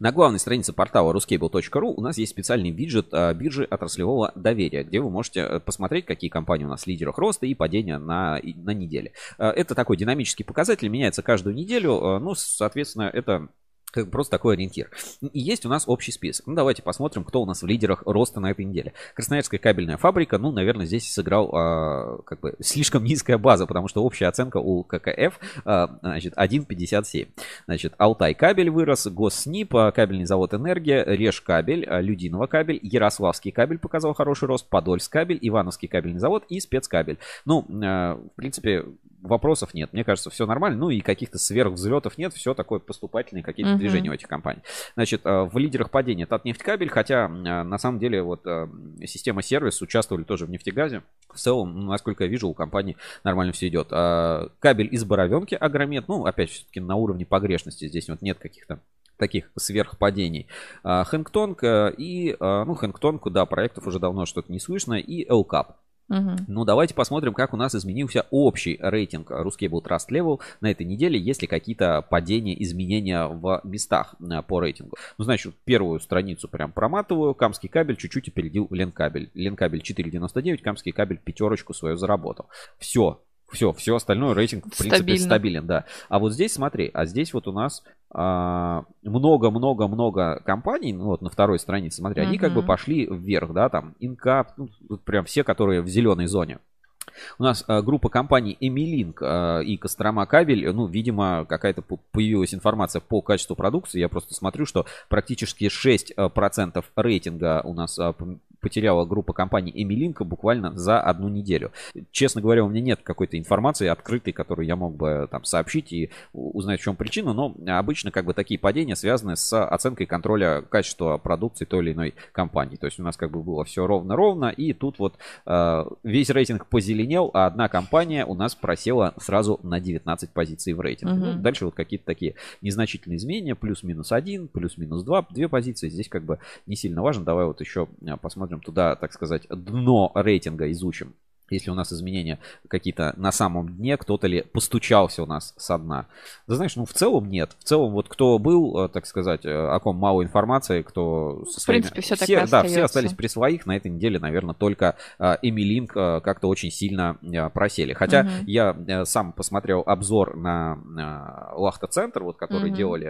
На главной странице портала ruscable.ru у нас есть специальный виджет а, биржи отраслевого доверия, где вы можете э, посмотреть, какие компании у нас в лидерах роста и падения на, на неделе. Э, Это такой динамический показатель, меняется каждую неделю. э, Ну, соответственно, это как просто такой ориентир. И есть у нас общий список. Ну, давайте посмотрим, кто у нас в лидерах роста на этой неделе. Красноярская кабельная фабрика, ну, наверное, здесь сыграл а, как бы слишком низкая база, потому что общая оценка у ККФ, а, значит, 1,57. Значит, Алтай кабель вырос, Госснип, а, кабельный завод Энергия, Реж кабель, а, Людиново кабель, Ярославский кабель показал хороший рост, Подольск кабель, Ивановский кабельный завод и спецкабель. Ну, э, в принципе, вопросов нет. Мне кажется, все нормально. Ну и каких-то сверхвзлетов нет. Все такое поступательные какие-то Мгм. движения у этих компаний. Значит, э, в лидерах падения Татнефтькабель, хотя э, на самом деле вот э, система сервис участвовали тоже в нефтегазе. В целом, ну, насколько я вижу, у компании нормально все идет. А, Кабель из Боровенки Агромет, ну, опять все-таки на уровне погрешности. Здесь вот нет каких-то таких сверхпадений. А, Хэнгтонг э, и, ну, Хэнгтонг, да, проектов уже давно что-то не слышно, и Элкап. Ну, давайте посмотрим, как у нас изменился общий рейтинг Ruscable Trust Level на этой неделе, есть ли какие-то падения, изменения в местах э, по рейтингу. Ну, значит, первую страницу прям проматываю. Камский кабель чуть-чуть опередил Ленкабель. Ленкабель 4.99, Камский кабель пятерочку свою заработал. Все. Все, все остальное рейтинг, в принципе, Стабильно. стабилен, да. А вот здесь, смотри, а здесь вот у нас а, много-много-много компаний, ну вот на второй странице, смотри, они как бы пошли вверх, да, там, Инкап, ну, тут прям все, которые в зеленой зоне. У нас э, группа компаний Эмилинк э, и Кострома Кабель, ну, видимо, какая-то по- появилась информация по качеству продукции. Я просто смотрю, что практически 6% рейтинга у нас э, потеряла группа компаний Эмилинка буквально за одну неделю. Честно говоря, у меня нет какой-то информации открытой, которую я мог бы там сообщить и узнать, в чем причина, но обычно как бы такие падения связаны с оценкой контроля качества продукции той или иной компании. То есть у нас как бы было все ровно-ровно, и тут вот э, весь рейтинг позеленел, а одна компания у нас просела сразу на 19 позиций в рейтинге. Угу. Ну, дальше вот какие-то такие незначительные изменения, плюс-минус один, плюс-минус два, две позиции. Здесь как бы не сильно важно. Давай вот еще э, посмотрим туда, так сказать, дно рейтинга изучим если у нас изменения какие-то на самом дне, кто-то ли постучался у нас со дна. Да знаешь, ну в целом нет. В целом вот кто был, э, так сказать, э, о ком мало информации, кто со своими... В принципе, все, все так Да, все остались при своих. На этой неделе, наверное, только Эмилинк как-то очень сильно просели. Хотя угу. я сам посмотрел обзор на Лахта-центр, вот который угу. делали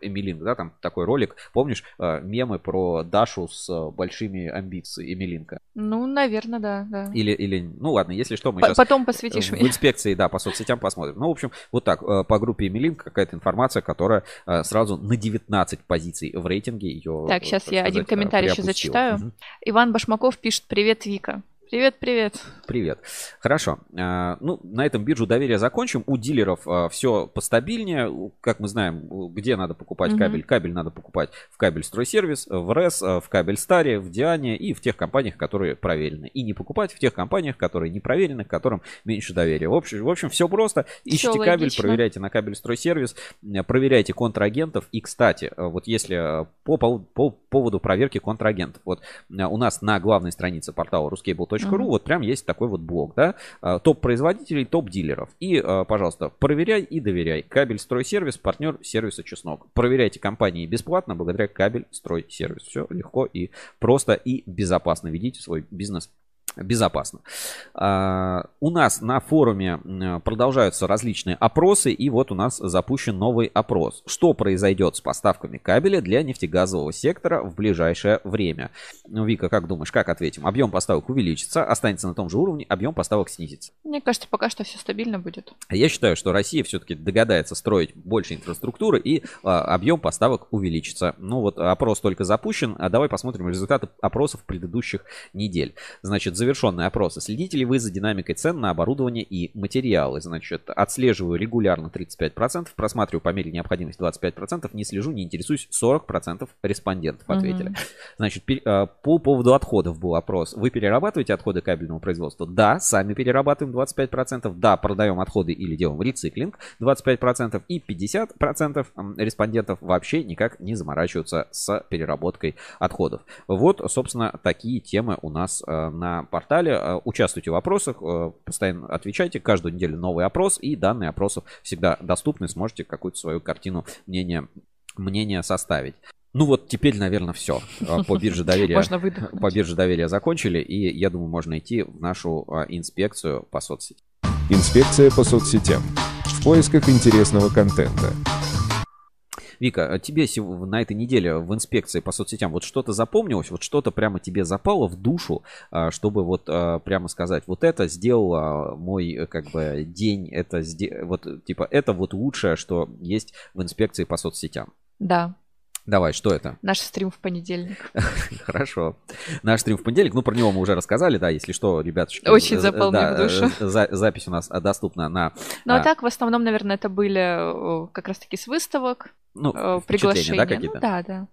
Эмилинк, да, там такой ролик. Помнишь мемы про Дашу с большими амбициями Эмилинка? Ну, наверное, да, да. Или, или ну ладно, если что, мы П- сейчас... Потом посвятишь в мне. В инспекции, да, по соцсетям посмотрим. Ну, в общем, вот так, э, по группе Эмилин какая-то информация, которая э, сразу на 19 позиций в рейтинге ее... Так, сейчас я один комментарий еще зачитаю. Угу. Иван Башмаков пишет «Привет, Вика». Привет, привет. Привет. Хорошо. А, ну, на этом биржу доверия закончим. У дилеров а, все постабильнее. Как мы знаем, где надо покупать кабель? Кабель надо покупать в кабель стройсервис, в РЭС, а, в кабель Старе, в Диане и в тех компаниях, которые проверены. И не покупать в тех компаниях, которые не проверены, которым меньше доверия. В общем, в общем все просто. Ищите все кабель, логично. проверяйте на кабель стройсервис, проверяйте контрагентов. И, кстати, вот если по, по, по поводу проверки контрагентов. Вот у нас на главной странице портала Total.ru, вот прям есть такой вот блок, да, а, топ-производителей, топ-дилеров. И, а, пожалуйста, проверяй и доверяй. Кабель стройсервис, партнер сервиса Чеснок. Проверяйте компании бесплатно благодаря кабель стройсервис. Все легко и просто и безопасно. Ведите свой бизнес безопасно. А, у нас на форуме продолжаются различные опросы, и вот у нас запущен новый опрос. Что произойдет с поставками кабеля для нефтегазового сектора в ближайшее время? Ну, Вика, как думаешь, как ответим? Объем поставок увеличится, останется на том же уровне, объем поставок снизится. Мне кажется, пока что все стабильно будет. Я считаю, что Россия все-таки догадается строить больше инфраструктуры, и а, объем поставок увеличится. Ну вот опрос только запущен, а давай посмотрим результаты опросов предыдущих недель. Значит, завершенные опросы. Следите ли вы за динамикой цен на оборудование и материалы? Значит, отслеживаю регулярно 35%, просматриваю по мере необходимости 25%, не слежу, не интересуюсь 40% респондентов ответили. Угу. Значит, а, по поводу отходов был опрос. Вы перерабатываете отходы кабельного производства? Да, сами перерабатываем 25%. Да, продаем отходы или делаем рециклинг 25%. И 50% респондентов вообще никак не заморачиваются с переработкой отходов. Вот, собственно, такие темы у нас а, на портале. Э, участвуйте в вопросах, э, постоянно отвечайте. Каждую неделю новый опрос, и данные опросов всегда доступны. Сможете какую-то свою картину мнения, мнения составить. Ну вот теперь, наверное, все. Э, по бирже доверия, можно по бирже доверия закончили, и я думаю, можно идти в нашу инспекцию по соцсетям. Инспекция по соцсетям. В поисках интересного контента. Вика, а тебе на этой неделе в инспекции по соцсетям вот что-то запомнилось, вот что-то прямо тебе запало в душу, а, чтобы вот а, прямо сказать, вот это сделал мой э, как бы день, это вот типа это вот лучшее, что есть в инспекции по соцсетям. Да, Давай, что это? Наш стрим в понедельник. Хорошо. Наш стрим в понедельник. Ну, про него мы уже рассказали, да, если что, ребятушки. Очень э, запал да, душу. Э, за, запись у нас доступна на... Ну, а так, в основном, наверное, это были как раз-таки с выставок, ну, приглашения. да, какие-то? Ну, да, да.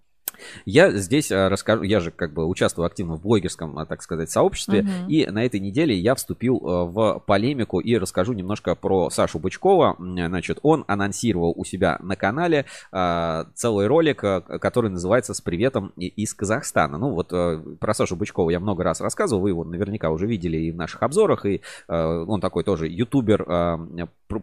Я здесь э, расскажу, я же как бы участвую активно в блогерском, э, так сказать, сообществе, uh-huh. и на этой неделе я вступил э, в полемику и расскажу немножко про Сашу Бычкова. Значит, он анонсировал у себя на канале целый ролик, который называется «С приветом из Казахстана». Ну вот про Сашу Бычкова я много раз рассказывал, вы его наверняка уже видели и в наших обзорах, и он такой тоже ютубер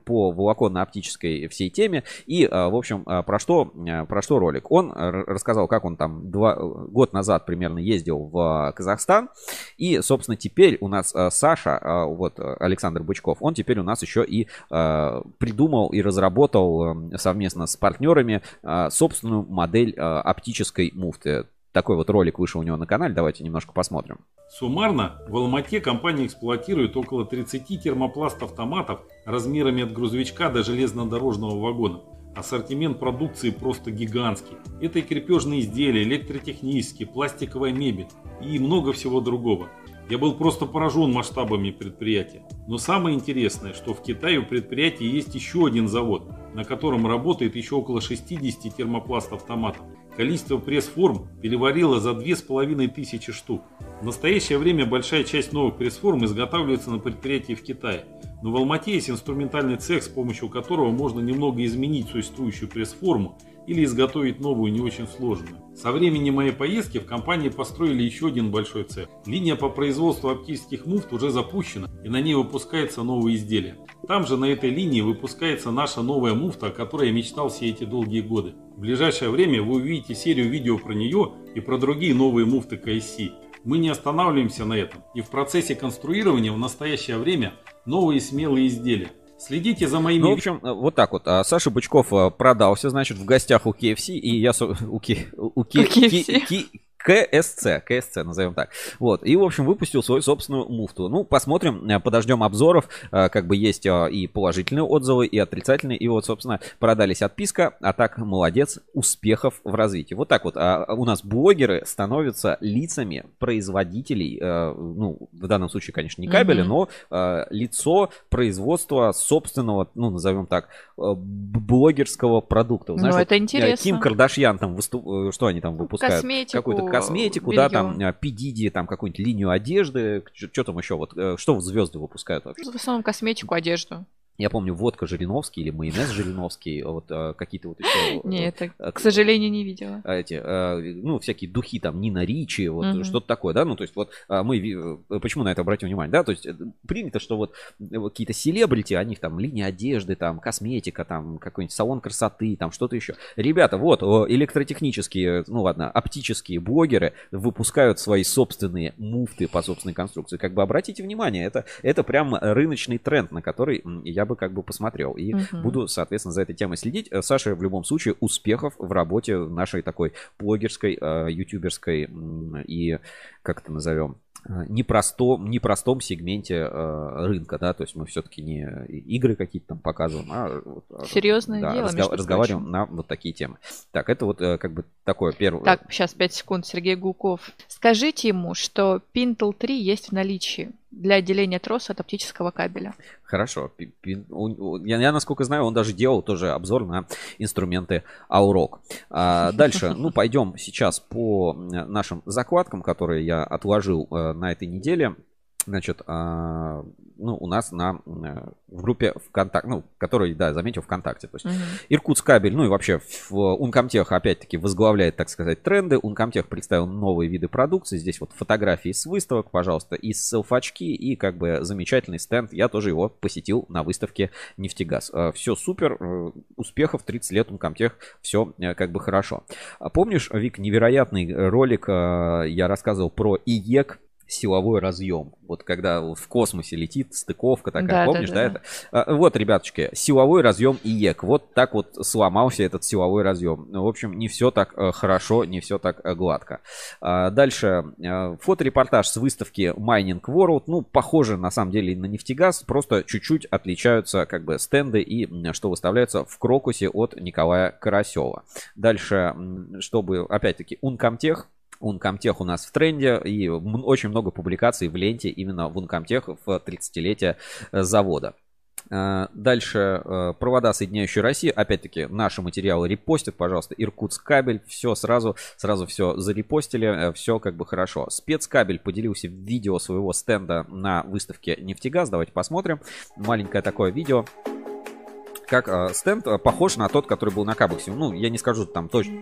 по волоконно-оптической всей теме. И, в общем, про что, про что ролик? Он рассказал, как он там два, год назад примерно ездил в Казахстан. И, собственно, теперь у нас э, Саша, э, вот Александр Бычков, он теперь у нас еще и э, придумал и разработал совместно с партнерами собственную модель оптической муфты. Такой вот ролик вышел у него на канале, давайте немножко посмотрим. Суммарно в Алмате компания эксплуатирует около 30 термопласт автоматов размерами от грузовичка до железнодорожного вагона. Ассортимент продукции просто гигантский. Это и крепежные изделия, электротехнические, пластиковая мебель и много всего другого. Я был просто поражен масштабами предприятия. Но самое интересное, что в Китае у предприятия есть еще один завод, на котором работает еще около 60 термопласт-автоматов. Количество пресс-форм переварило за 2500 штук. В настоящее время большая часть новых пресс-форм изготавливается на предприятии в Китае. Но в Алмате есть инструментальный цех, с помощью которого можно немного изменить существующую пресс-форму или изготовить новую не очень сложную. Со времени моей поездки в компании построили еще один большой цех. Линия по производству оптических муфт уже запущена и на ней выпускаются новые изделия. Там же на этой линии выпускается наша новая муфта, о которой я мечтал все эти долгие годы. В ближайшее время вы увидите серию видео про нее и про другие новые муфты KSC. Мы не останавливаемся на этом и в процессе конструирования в настоящее время новые смелые изделия. Следите за моими... Ну, в общем, вот так вот. А Саша Бычков э, продался, значит, в гостях у KFC, и я... У, Ки- у, У KFC. Ки- КСЦ, КСЦ назовем так. Вот, и, в общем, выпустил свою собственную муфту. Ну, посмотрим, э, подождем обзоров. Э, Как бы есть э, и положительные отзывы, и отрицательные. И вот, собственно, продались отписка, а так, молодец, успехов в развитии. Вот так вот. А у нас блогеры становятся лицами производителей, ну, в данном случае, конечно, не кабеля, Мгм. но лицо производства собственного, ну, назовем так, блогерского продукта. Ну, Знаешь, вот, это э, интересно. Ким Кардашьян там выступ... что они там выпускают? косметику, Какую-то косметику, да, там белье. э, Пидиди, там какую-нибудь линию одежды, что там еще, вот, э, что звезды выпускают вообще? В основном косметику, одежду. Я помню, водка Жириновский или майонез Жириновский, вот э, какие-то вот еще... Не, это, э, к сожалению, не видела. а, эти, э, ну, всякие духи, там, Нина Ричи, вот Мгм. что-то такое, да, ну, то есть вот мы, э, почему на это обратим внимание, да, то есть э, принято, что вот э, какие-то селебрити, они там, линия одежды, там, косметика, там, какой-нибудь салон красоты, там, что-то еще. Ребята, вот, электротехнические, ну, ладно, оптические блогеры выпускают свои собственные муфты по собственной конструкции, как бы обратите внимание, это, это прям рыночный тренд, на который м, я бы как бы посмотрел, и Мгм. буду, соответственно, за этой темой следить. Э, Саша, в любом случае, успехов в работе нашей такой блогерской, э, ютуберской и, как это назовем, э, непростом, непростом сегменте э, рынка, да, то есть мы все-таки не игры какие-то там показываем, а вот, э, Серьезное да, дело, разговариваем на вот такие темы. Так, это вот э, как бы такое первое. Так, сейчас 5 секунд, Сергей Гуков. Скажите ему, что Pintel 3 есть в наличии для отделения троса от оптического кабеля. Хорошо. Я, я, насколько знаю, он даже делал тоже обзор на инструменты Аурок. А, дальше, ну, пойдем сейчас по э, нашим закладкам, которые я отложил э, на этой неделе. Значит, а, ну, у нас на, э, в группе ВКонтакте, ну, который, да, заметил ВКонтакте. То есть Мгм. Иркутск кабель, ну и вообще в Ункомтех опять-таки возглавляет, так сказать, тренды. Ункомтех представил новые виды продукции. Здесь вот фотографии с выставок, пожалуйста, и селфачки, и как бы замечательный стенд. Я тоже его посетил на выставке Нефтегаз. Все супер, э, успехов, 30 лет Ункомтех, все как бы хорошо. А Помнишь, Вик, невероятный ролик э, я рассказывал про ИЕК, силовой разъем. Вот когда в космосе летит стыковка такая, Да, помнишь, да, да, да. это? А, Вот, ребяточки, силовой разъем ИЕК. Вот так вот сломался этот силовой разъем. Ну, В общем, не все так э, хорошо, не все так э, гладко. А, Дальше э, фоторепортаж с выставки Mining World. Ну, похоже на самом деле на нефтегаз, просто чуть-чуть отличаются как бы стенды и что выставляются в Крокусе от Николая Карасева. Дальше, чтобы, опять-таки, Ункомтех. Ункомтех у нас в тренде и очень много публикаций в ленте именно в Ункомтех в 30-летие э, завода. Э, Дальше э, провода, соединяющие Россию. Опять-таки, наши материалы репостят, пожалуйста. Иркутск кабель. Все сразу, сразу все зарепостили. Все как бы хорошо. Спецкабель поделился видео своего стенда на выставке Нефтегаз. Давайте посмотрим. Маленькое такое видео как э, стенд э, похож на тот, который был на Кабексе. Ну, я не скажу там точно,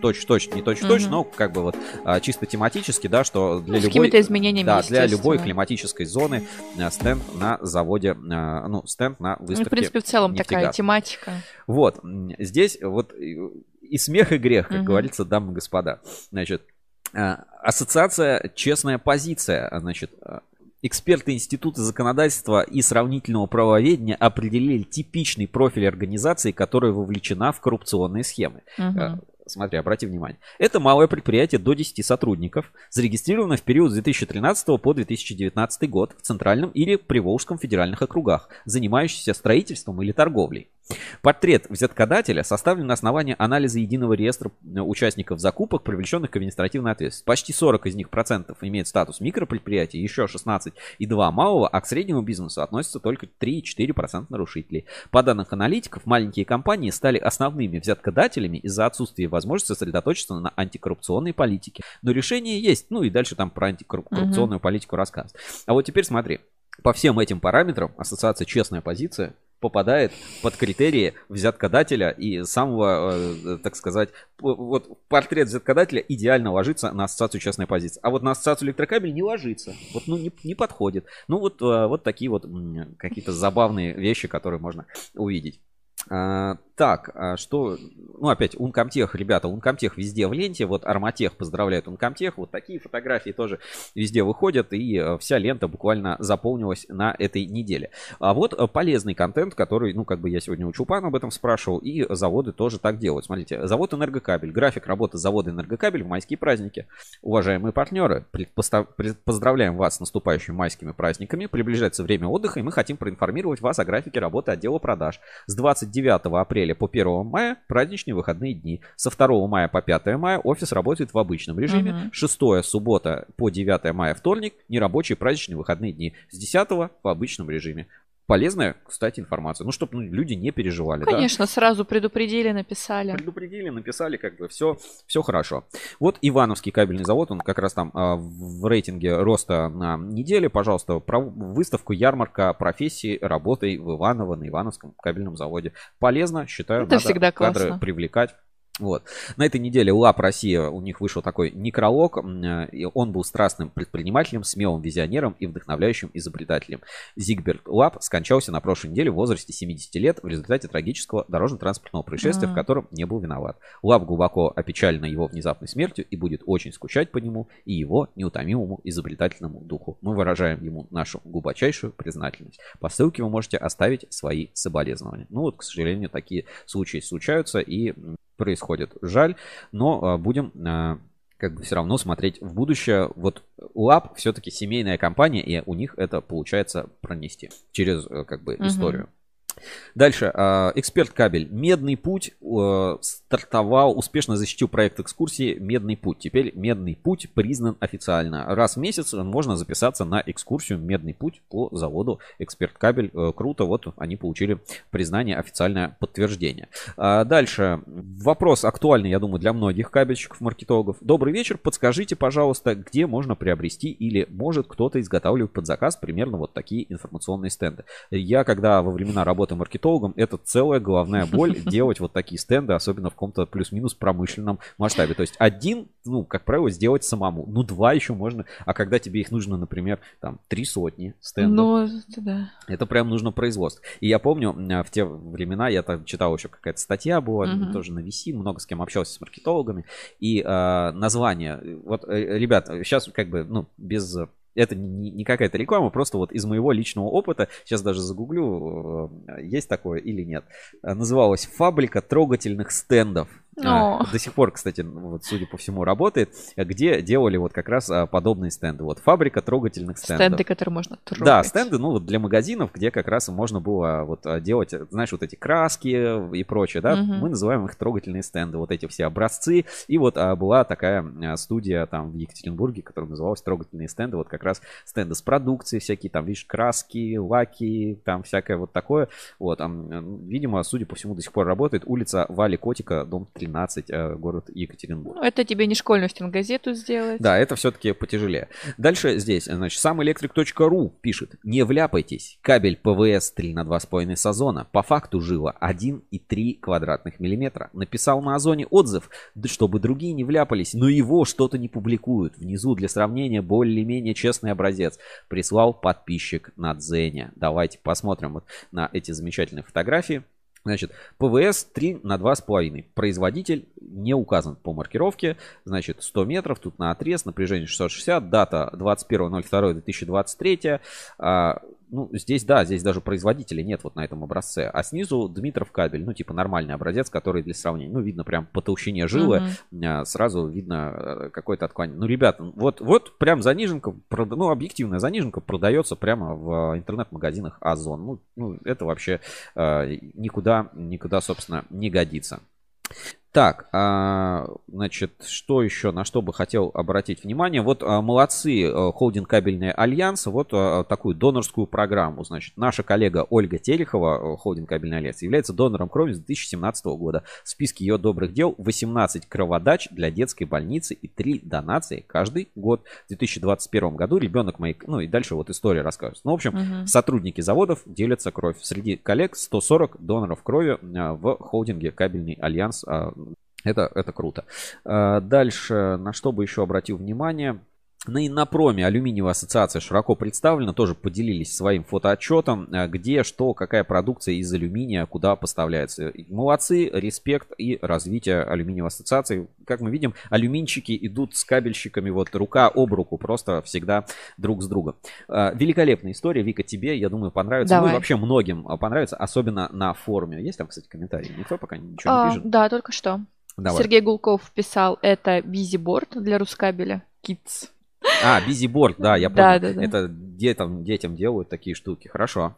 не точно, Мгм. но как бы вот э, чисто тематически, да, что для С любой... изменениями, Да, для любой климатической зоны э, стенд на заводе, э, ну, стенд на Ну, выставке в принципе, в целом такая «Нефтегаз». тематика. Вот, здесь вот и смех, и грех, как Мгм. говорится, дамы и господа. Значит, э, ассоциация «Честная позиция», значит, э, Эксперты Института законодательства и сравнительного правоведения определили типичный профиль организации, которая вовлечена в коррупционные схемы. Э, Смотри, обрати внимание. Это малое предприятие до 10 сотрудников, зарегистрировано в период с 2013 по 2019 год в Центральном или Приволжском федеральных округах, занимающееся строительством или торговлей. Портрет взяткодателя составлен на основании анализа единого реестра э, участников закупок, привлеченных к административной ответственности. Почти 40 из них процентов имеет статус микропредприятия, еще 16,2 малого, а к среднему бизнесу относятся только 3,4% нарушителей. По данным аналитиков, маленькие компании стали основными взяткодателями из-за отсутствия возможности сосредоточиться на антикоррупционной политике. Но решение есть. Ну и дальше там про антикоррупционную угу. политику рассказ. А вот теперь смотри. По всем этим параметрам ассоциация «Честная позиция» попадает под критерии взяткодателя и самого, э, так сказать, вот портрет взяткодателя идеально ложится на ассоциацию частной позиции. А вот на ассоциацию электрокабель не ложится. Вот, ну, не, не подходит. Ну, вот, э, вот такие вот какие-то забавные вещи, которые можно увидеть. Так, а что, ну опять Uncomtech, ребята, Uncomtech везде в ленте, вот Арматех поздравляет Uncomtech, вот такие фотографии тоже везде выходят, и э, вся лента буквально заполнилась на этой неделе. А вот э, полезный контент, который, ну как бы я сегодня у Чупана об этом спрашивал, и заводы тоже так делают. Смотрите, завод Энергокабель, график работы завода Энергокабель в майские праздники. Уважаемые партнеры, поздравляем вас с наступающими майскими праздниками, приближается время отдыха, и мы хотим проинформировать вас о графике работы отдела продаж. С 29 апреля апреля по 1 мая праздничные выходные дни. Со 2 мая по 5 мая офис работает в обычном режиме. Uh-huh. 6 суббота по 9 мая вторник нерабочие праздничные выходные дни. С 10 в обычном режиме полезная, кстати, информация. Ну, чтобы ну, люди не переживали. Конечно, да? сразу предупредили, написали. Предупредили, написали, как бы все, все хорошо. Вот Ивановский кабельный завод, он как раз там а, в рейтинге роста на неделе. Пожалуйста, про выставку ярмарка профессии работой в Иваново на Ивановском кабельном заводе. Полезно, считаю, Это надо всегда кадры привлекать. Вот. На этой неделе ЛАП Россия, у них вышел такой некролог. И он был страстным предпринимателем, смелым визионером и вдохновляющим изобретателем. Зигберт Лап скончался на прошлой неделе в возрасте 70 лет в результате трагического дорожно-транспортного происшествия, mm-hmm. в котором не был виноват. Лап глубоко опечален его внезапной смертью и будет очень скучать по нему и его неутомимому изобретательному духу. Мы выражаем ему нашу глубочайшую признательность. По ссылке вы можете оставить свои соболезнования. Ну вот, к сожалению, такие случаи случаются и происходит. Жаль, но а, будем а, как бы все равно смотреть в будущее. Вот УАП все-таки семейная компания, и у них это получается пронести через э, как бы историю. Дальше. А, эксперт кабель. Медный путь э, стартовал, успешно защитил проект экскурсии Медный путь. Теперь Медный путь признан официально. Раз в месяц можно записаться на экскурсию Медный путь по заводу Эксперт кабель. Э, круто, вот они получили признание, официальное подтверждение. А, дальше. Вопрос актуальный, я думаю, для многих кабельщиков, маркетологов. Добрый вечер. Подскажите, пожалуйста, где можно приобрести или может кто-то изготавливать под заказ примерно вот такие информационные стенды. Я, когда во времена работы работы маркетологом, это целая головная боль делать вот такие стенды, особенно в каком-то плюс-минус промышленном масштабе. То есть один, ну, как правило, сделать самому. Ну, два еще можно. А когда тебе их нужно, например, там, три сотни стендов. Ну, да. Это прям нужно производство. И я помню, в те времена я там читал еще какая-то статья была, угу. тоже на VC, много с кем общался с маркетологами. И э, название, вот, э, ребят, сейчас как бы, ну, без это не, какая-то реклама, просто вот из моего личного опыта, сейчас даже загуглю, э, есть такое или нет, называлась «Фабрика трогательных стендов». Но... А, до сих пор, кстати, вот, судя по всему, работает, где делали вот как раз а, подобные стенды. Вот фабрика трогательных стендов. Стенды, которые можно трогать. Да, стенды, ну вот для магазинов, где как раз можно было вот делать, знаешь, вот эти краски и прочее, да, угу. мы называем их трогательные стенды, вот эти все образцы. И вот а, была такая студия там в Екатеринбурге, которая называлась трогательные стенды, вот как раз стенды с продукцией всякие, там, видишь, краски, лаки, там всякое вот такое. Вот, там, видимо, судя по всему, до сих пор работает улица Вали Котика, дом 3 13, э, город Екатеринбург. Ну, это тебе не школьную стенгазету сделать. Да, это все-таки потяжелее. Дальше здесь, значит, самэлектрик.ру пишет. Не вляпайтесь. Кабель ПВС 3 на 2,5 с Озона. По факту жила 1,3 квадратных миллиметра. Написал на Озоне отзыв, чтобы другие не вляпались, но его что-то не публикуют. Внизу для сравнения более-менее честный образец. Прислал подписчик на Дзене. Давайте посмотрим вот на эти замечательные фотографии. Значит, ПВС 3 на 2,5. Производитель не указан по маркировке. Значит, 100 метров, тут на отрез, напряжение 660, дата 21.02.2023. ну, здесь, да, здесь даже производителей нет вот на этом образце. А снизу Дмитров кабель, ну, типа нормальный образец, который для сравнения. Ну, видно прям по толщине жилы, uh-huh. сразу видно э, какое-то отклонение. Ну, ребята, вот, вот прям заниженка, ну, объективная заниженка продается прямо в интернет-магазинах Озон. Ну, ну это вообще э, никуда, никуда, собственно, не годится. Так, а, значит, что еще, на что бы хотел обратить внимание? Вот а, молодцы, а, холдинг кабельный альянс, вот а, такую донорскую программу. Значит, наша коллега Ольга Терехова, холдинг кабельный альянс, является донором крови с 2017 года. В списке ее добрых дел 18 кроводач для детской больницы и 3 донации каждый год. В 2021 году ребенок моей, ну и дальше вот история рассказывается. Ну, в общем, угу. сотрудники заводов делятся кровью. Среди коллег 140 доноров крови в холдинге кабельный альянс это, это круто. А, дальше, на что бы еще обратил внимание. На Иннопроме алюминиевая ассоциация широко представлена, тоже поделились своим фотоотчетом, а, где, что, какая продукция из алюминия, куда поставляется. Молодцы, респект и развитие алюминиевой ассоциации. Как мы видим, алюминчики идут с кабельщиками вот рука об руку, просто всегда друг с другом. А, великолепная история, Вика, тебе, я думаю, понравится. Давай. Ну и вообще многим понравится, особенно на форуме. Есть там, кстати, комментарии? Никто пока ничего а, не пишет? Да, только что. Давай. Сергей Гулков писал, это бизиборд для Рускабеля. Kids. А, бизиборд, да, я понял. Да, да, да. Это детям, детям делают такие штуки. Хорошо.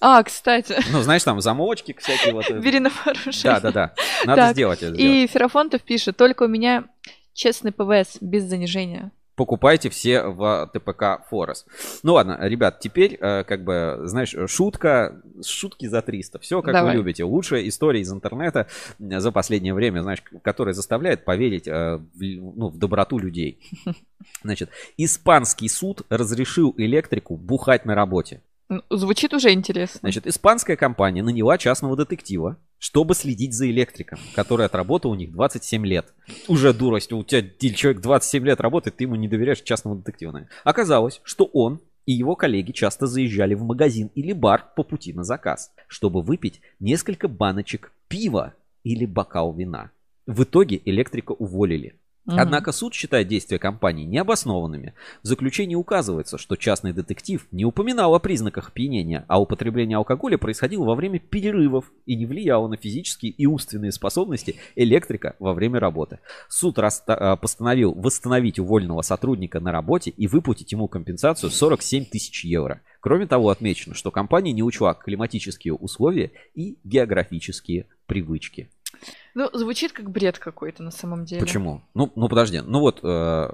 А, кстати. Ну, знаешь, там замочки всякие вот. Бери на вооружение. Да, да, да. Надо так, сделать это. И Ферафонтов пишет, только у меня честный ПВС без занижения покупайте все в ТПК Форест. Ну ладно, ребят, теперь, э, как бы, знаешь, шутка, шутки за 300. Все, как Давай. вы любите. Лучшая история из интернета за последнее время, знаешь, которая заставляет поверить э, ну, в доброту людей. Значит, испанский суд разрешил электрику бухать на работе. Звучит уже интересно. Значит, испанская компания наняла частного детектива, чтобы следить за электриком, который отработал у них 27 лет. Уже дурость, у тебя человек 27 лет работает, ты ему не доверяешь частному детективу. Оказалось, что он и его коллеги часто заезжали в магазин или бар по пути на заказ, чтобы выпить несколько баночек пива или бокал вина. В итоге электрика уволили. Угу. Однако суд считает действия компании необоснованными. В заключении указывается, что частный детектив не упоминал о признаках опьянения, а употребление алкоголя происходило во время перерывов и не влияло на физические и умственные способности электрика во время работы. Суд а, постановил восстановить уволенного сотрудника на работе и выплатить ему компенсацию 47 тысяч евро. Кроме того, отмечено, что компания не учла климатические условия и географические привычки. Ну, звучит как бред какой-то на самом деле. Почему? Ну, ну подожди. Ну вот, э,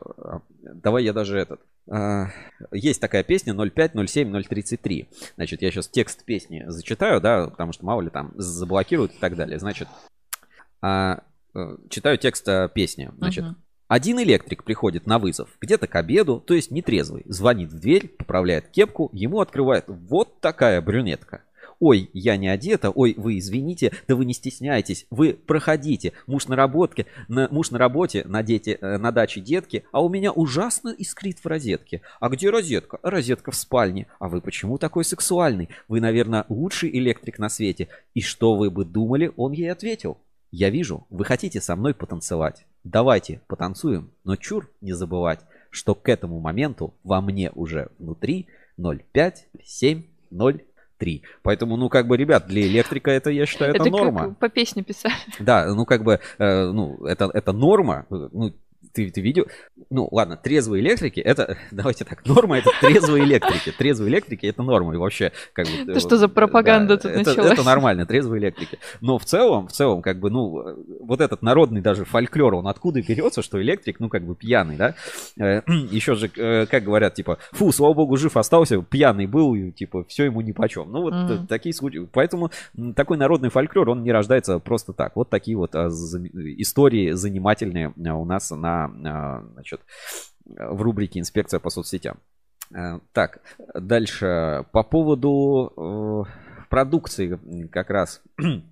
давай я даже этот. Э, есть такая песня 05, 07, 033. Значит, я сейчас текст песни зачитаю, да, потому что мало ли там заблокируют и так далее. Значит, э, э, читаю текст э, песни. Значит, uh-huh. Один электрик приходит на вызов, где-то к обеду, то есть нетрезвый, звонит в дверь, поправляет кепку, ему открывает вот такая брюнетка. Ой, я не одета, ой, вы извините, да вы не стесняйтесь, вы проходите, муж на работке, на, муж на работе, на, дети, э, на даче детки, а у меня ужасно искрит в розетке. А где розетка? Розетка в спальне. А вы почему такой сексуальный? Вы, наверное, лучший электрик на свете. И что вы бы думали, он ей ответил. Я вижу, вы хотите со мной потанцевать. Давайте потанцуем, но чур не забывать, что к этому моменту во мне уже внутри 0,5, 7, 0, 3. Поэтому, ну, как бы, ребят, для электрика это, я считаю, это, это норма. Как по песне писали. Да, ну, как бы, э, ну, это, это норма. Ну, ты, ты видел? Ну, ладно, трезвые электрики, это, давайте так, норма это трезвые электрики. Трезвые электрики это норма. И вообще, как бы... Это что за пропаганда да, тут это, началась? Это нормально, трезвые электрики. Но в целом, в целом, как бы, ну, вот этот народный даже фольклор, он откуда берется, что электрик, ну, как бы пьяный, да? Э, Еще же, э, как говорят, типа, фу, слава богу, жив остался, пьяный был, и, типа, все ему ни почем. Ну, вот mm-hmm. такие случаи. Поэтому такой народный фольклор, он не рождается просто так. Вот такие вот а, истории занимательные у нас на а, значит, в рубрике «Инспекция по соцсетям». Э, так, дальше. По поводу э, продукции как раз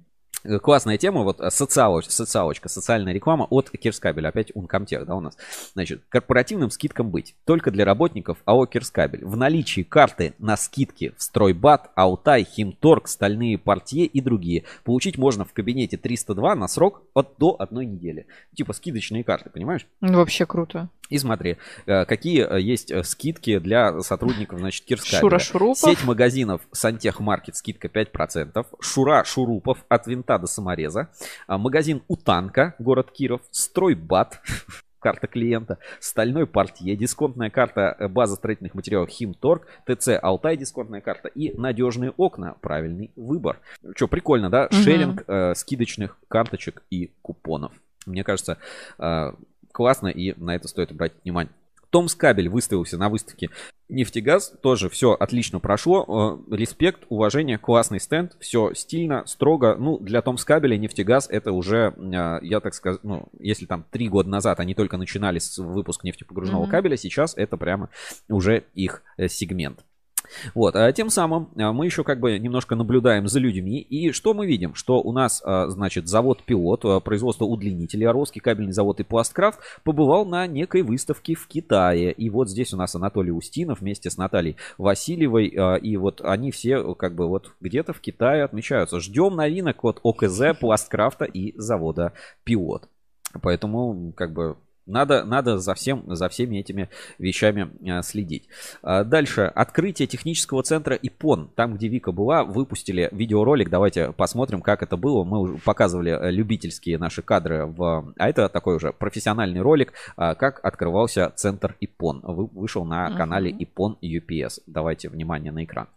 Классная тема, вот э, социалоч- социалочка, социальная реклама от Кирскабель. Опять Ункомтех, да, у нас. Значит, корпоративным скидкам быть. Только для работников АО Кирскабель. В наличии карты на скидки в Стройбат, Алтай, Химторг, Стальные портье и другие. Получить можно в кабинете 302 на срок от до одной недели. Типа скидочные карты, понимаешь? Ну, Вообще круто. И смотри, э, какие э, есть скидки для сотрудников, значит, Кирскабеля. Шура Шурупов. Сеть магазинов Сантехмаркет, скидка 5%. Шура Шурупов от винта до самореза. А, Магазин Утанка, город Киров. Стройбат, карта клиента. Стальной портье, дисконтная карта э, база строительных материалов Химторг. ТЦ Алтай, дисконтная карта. И надежные окна, правильный выбор. Что, прикольно, да? Мгм. Шеринг э, скидочных карточек и купонов. Мне кажется, э, классно, и на это стоит обратить внимание. Томс Кабель выставился на выставке Нефтегаз. Тоже все отлично прошло. Э, Респект, уважение, классный стенд. Все стильно, строго. Ну, для Томс Кабеля Нефтегаз это уже, э, я так скажу, ну, если там три года назад они только начинали с выпуск нефтепогружного Мгм. кабеля, сейчас это прямо уже их э, сегмент. Вот, а тем самым а, мы еще как бы немножко наблюдаем за людьми. И что мы видим? Что у нас, а, значит, завод Пилот, а, производство удлинителей, Орловский кабельный завод и Пласткрафт побывал на некой выставке в Китае. И вот здесь у нас Анатолий Устинов вместе с Натальей Васильевой. И вот они все как бы вот где-то в Китае отмечаются. Ждем новинок от ОКЗ, Пласткрафта и завода Пилот. Поэтому как бы надо, надо за, всем, за всеми этими вещами а, следить. А, Дальше. Открытие технического центра ИПОН. Там, где Вика была, выпустили видеоролик. Давайте посмотрим, как это было. Мы уже показывали э, любительские наши кадры. В... А это такой уже профессиональный ролик, как открывался центр ИПОН. Вы- Вышел на канале ИПОН UPS. Давайте внимание на экран.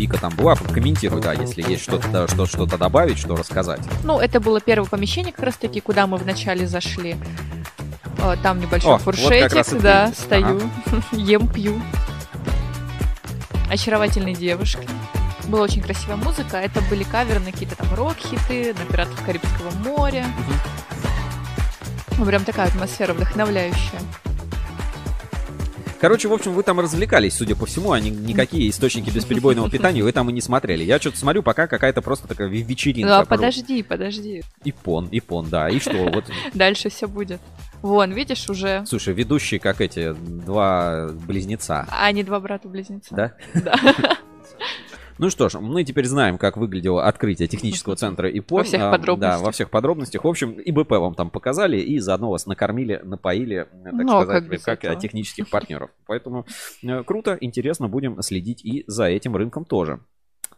Вика там была, комментируй, да, если есть что-то, что, что-то добавить, что рассказать. Ну, это было первое помещение, как раз таки, куда мы вначале зашли. Э, Там небольшой О, вот фуршетик, ты. да, Ага. стою, ем, пью. Очаровательные девушки. Была очень красивая музыка. Это были каверы на какие-то там рок-хиты, на пиратов Карибского моря. Ну, прям такая атмосфера вдохновляющая. Короче, в общем, вы там развлекались, судя по всему, а ни- никакие источники бесперебойного питания вы там и не смотрели. Я что-то смотрю, пока какая-то просто такая ве- вечеринка. А, подожди, подожди. Ипон, ипон, да. И что, вот, Дальше все будет. Вон, видишь, уже... слушай, ведущие как эти два близнеца, А они два брата-близнеца. да? Да. Ну что ж, мы теперь знаем, как выглядело открытие технического центра ИПОН. Во всех А, подробностях. Да, во всех подробностях. В общем, ИБП вам там показали, и заодно вас накормили, напоили, э, так Ну, а сказать, как как, э, технических партнеров. Поэтому э, круто, интересно, будем следить и за этим рынком тоже.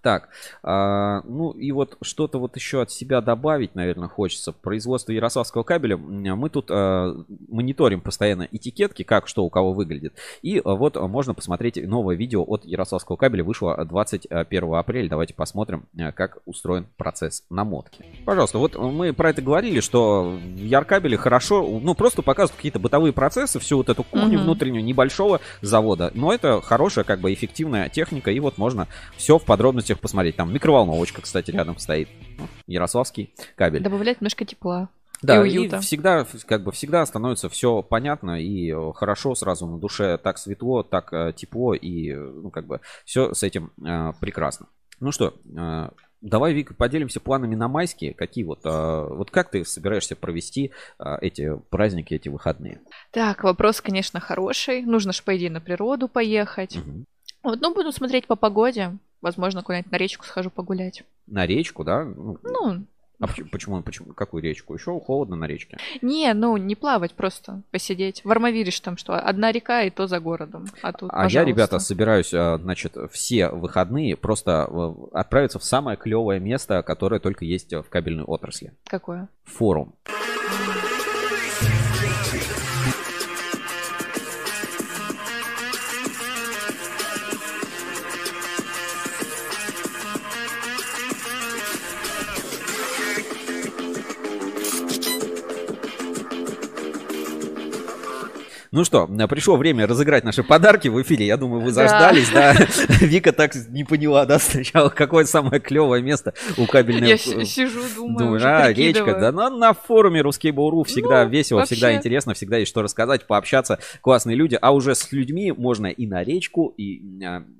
Так, а, ну и вот что-то вот еще от себя добавить, наверное, хочется. Производство ярославского кабеля. Мы тут а, мониторим постоянно этикетки, как что у кого выглядит. И а, вот можно посмотреть новое видео от ярославского кабеля. Вышло 21 апреля. Давайте посмотрим, а, как устроен процесс намотки. Пожалуйста, вот мы про это говорили, что в Яркабеле хорошо, ну просто показывают какие-то бытовые процессы, всю вот эту кухню Мгм. внутреннюю небольшого завода. Но это хорошая, как бы эффективная техника, и вот можно все в подробностях посмотреть. Там микроволновочка, кстати, рядом стоит. Ну, Ярославский кабель. Добавляет немножко тепла. Да, и и, всегда, как бы всегда становится все понятно и э, хорошо сразу на душе, так светло, так э, тепло и, э, ну, как бы, все с этим э, прекрасно. Ну что, э, давай, Вика, поделимся планами на майские. Какие вот, э, вот как ты собираешься провести э, эти праздники, эти выходные? Так, вопрос, конечно, хороший. Нужно же, по идее, на природу поехать. Мгм. Вот, ну, буду смотреть по погоде. Возможно, куда-нибудь на речку схожу погулять. На речку, да? Ну, Ну, а почему, почему, какую речку? Еще холодно на речке. не, ну, не плавать, просто посидеть. В Армавире там что, одна река и то за городом. А тут, А я, ребята, собираюсь, э, значит, все выходные просто э, отправиться в самое клевое место, которое только есть в кабельной отрасли. Какое? Форум. Ну что, э, пришло время разыграть наши подарки в эфире. Я думаю, вы Да. заждались, да? Вика так не поняла, да, сначала, какое самое клевое место у кабельной... Я си- сижу, думаю, уже а, речка, да, на, на форуме Ruskable.ru всегда Ну, весело, всегда интересно, всегда есть что рассказать, пообщаться, классные люди, а уже с людьми можно и на речку, и,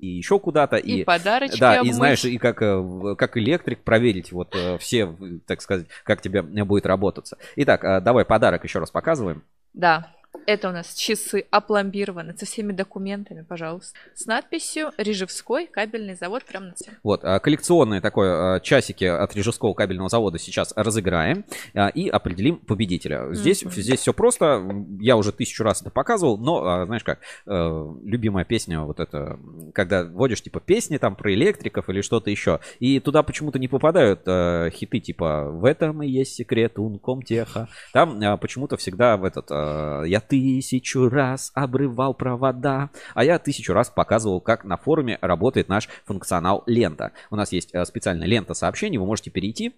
и еще куда-то, И подарочки да, и знаешь, и как, э, как электрик проверить вот э, все, так сказать, как тебе будет работаться. Итак, э, давай подарок еще раз показываем. Да, это у нас часы опломбированы со всеми документами, пожалуйста. С надписью «Рижевской кабельный завод» прям на цене. Вот, а, коллекционные такое а, часики от Рижевского кабельного завода сейчас разыграем а, и определим победителя. Здесь, Мгм. здесь все просто. Я уже тысячу раз это показывал, но, знаешь как, э, любимая песня вот это, когда вводишь типа песни там про электриков или что-то еще, и туда почему-то не попадают э, хиты типа «В этом и есть секрет Ункомтеха». Там почему-то всегда в этот э, «Я тысячу раз обрывал провода», а я тысячу раз показывал, как на форуме работает наш функционал лента. У нас есть э, специальная лента сообщений, вы можете перейти,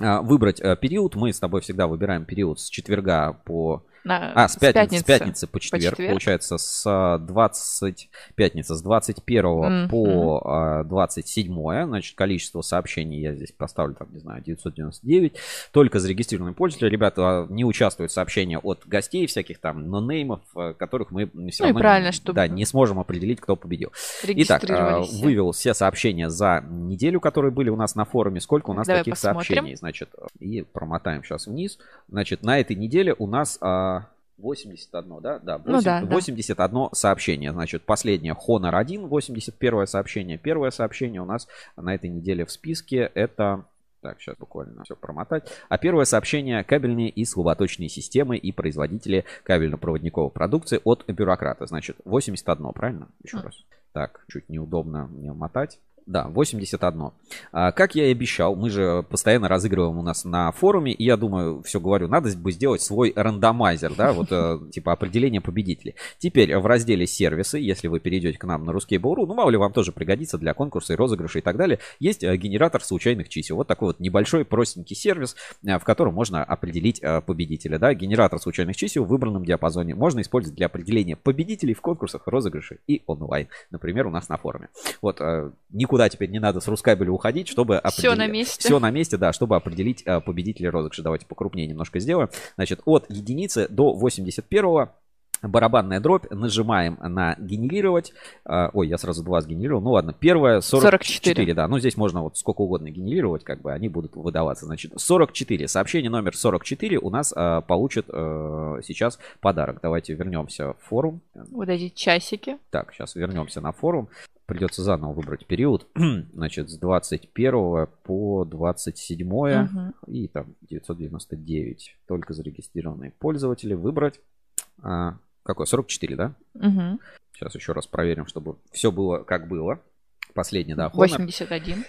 э, выбрать э, период. Мы с тобой всегда выбираем период с четверга по... На- А, с с пятницы, с пятницы по по четверг. четверг. Получается, с а, 20... Пятница с 21 Мгм. по а, 27. Значит, количество сообщений я здесь поставлю, там, не знаю, 999. Только зарегистрированные пользователи. Ребята, а, не участвуют в сообщения от гостей всяких там, нонеймов, а, которых мы все Ну равно правильно, чтобы да, не сможем определить, кто победил. Итак, а, вывел все сообщения за неделю, которые были у нас на форуме. Сколько у нас Давай таких посмотрим. сообщений? Значит, и промотаем сейчас вниз. Значит, на этой неделе у нас а, 81, да? Да, Ну да, да. 81 сообщение. Значит, последнее Honor 1, 81 сообщение. Первое сообщение у нас на этой неделе в списке это... Так, сейчас буквально все промотать. А первое сообщение кабельные и слаботочные системы и производители кабельно-проводниковой продукции от бюрократа. Значит, 81, правильно? Еще А. раз. Так, чуть неудобно мне мотать. Да, 81. А, как я и обещал, мы же постоянно разыгрываем у нас на форуме, и я думаю, все говорю, надо бы сделать свой рандомайзер, да, вот э, типа определение победителей. Теперь в разделе сервисы, если вы перейдете к нам на Ruskable.ru, ну мало ли вам тоже пригодится для конкурса и розыгрыша и так далее, есть э, генератор случайных чисел. Вот такой вот небольшой простенький сервис, э, в котором можно определить победителя, да, генератор случайных чисел в выбранном диапазоне можно использовать для определения победителей в конкурсах, розыгрыше и онлайн, например, у нас на форуме. Вот, э, никуда теперь не надо с Рускабеля уходить, чтобы определить... на месте. Все на месте, да, чтобы определить э, победителей розыгрыша. Давайте покрупнее немножко сделаем. Значит, от единицы до 81 барабанная дробь, нажимаем на генерировать. А, Ой, я сразу два сгенерировал. Ну ладно, первое 44, 44. да. Ну здесь можно вот сколько угодно генерировать, как бы они будут выдаваться. Значит, 44. Сообщение номер 44 у нас а, получит э, сейчас подарок. Давайте вернемся в форум. Вот эти часики. Так, сейчас вернемся на форум. Придется заново выбрать период. Значит, с 21 по 27 Мгм. и там 999. Только зарегистрированные пользователи. Выбрать. А, какой? 44, да? Мгм. Сейчас еще раз проверим, чтобы все было как было. Последний, да, Honor. 81.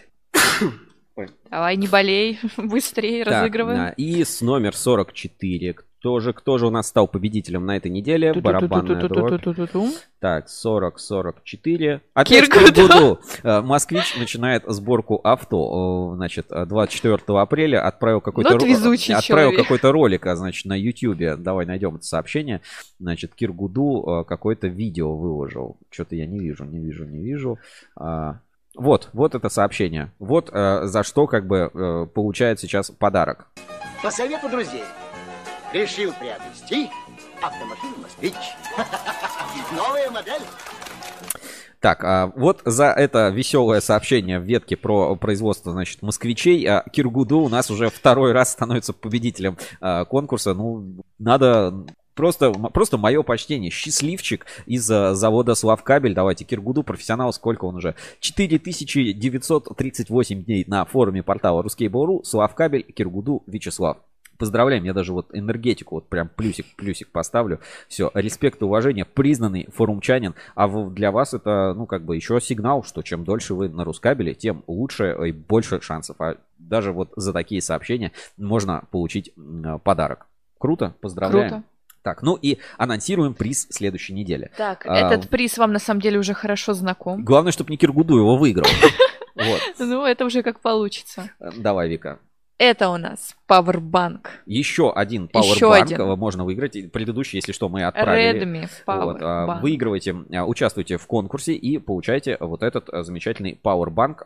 Ой. Давай, не болей, быстрее Так, разыгрываем. а, И с номер 44. Кто же, кто же у нас стал победителем на этой неделе? Барабанная дробь. Так, 40, 44. Опять Киргуду. Киргуду. Э, Москвич начинает сборку авто. Э, Значит, 24 апреля отправил какой-то Вот ро- отправил какой-то ролик, а, значит, на Ютубе. Давай найдем это сообщение. Значит, Киргуду э, какое-то видео выложил. Что-то я не вижу, не вижу, не вижу. А, Вот, вот это сообщение. Вот э, за что как бы э, получает сейчас подарок. По совету друзей решил приобрести автомобиль «Москвич». Новая модель. Так, а вот за это веселое сообщение в ветке про производство, значит, москвичей, а, Киргуду у нас уже второй раз становится победителем а, конкурса. Ну, надо Просто, просто мое почтение. Счастливчик из завода Славкабель. Давайте, Киргуду, профессионал, сколько он уже? 4938 дней на форуме портала Ruskable.ru. Славкабель, Киргуду, Вячеслав. Поздравляем, я даже вот энергетику, вот прям плюсик, плюсик поставлю. Все, респект и уважение, признанный форумчанин. А для вас это, ну, как бы еще сигнал, что чем дольше вы на Рускабеле, тем лучше и больше шансов. А даже вот за такие сообщения можно получить подарок. Круто, поздравляем. Круто. Так, ну и анонсируем приз следующей недели. Так, А, этот приз вам на самом деле уже хорошо знаком. Главное, чтобы не Киргуду его выиграл. Вот. Ну, это уже как получится. Давай, Вика. Это у нас Powerbank. Еще один Еще Powerbank один. э, можно выиграть. Предыдущий, если что, мы отправили. Redmi Вот, а, выигрывайте, а, участвуйте в конкурсе и получайте вот этот а, замечательный Powerbank.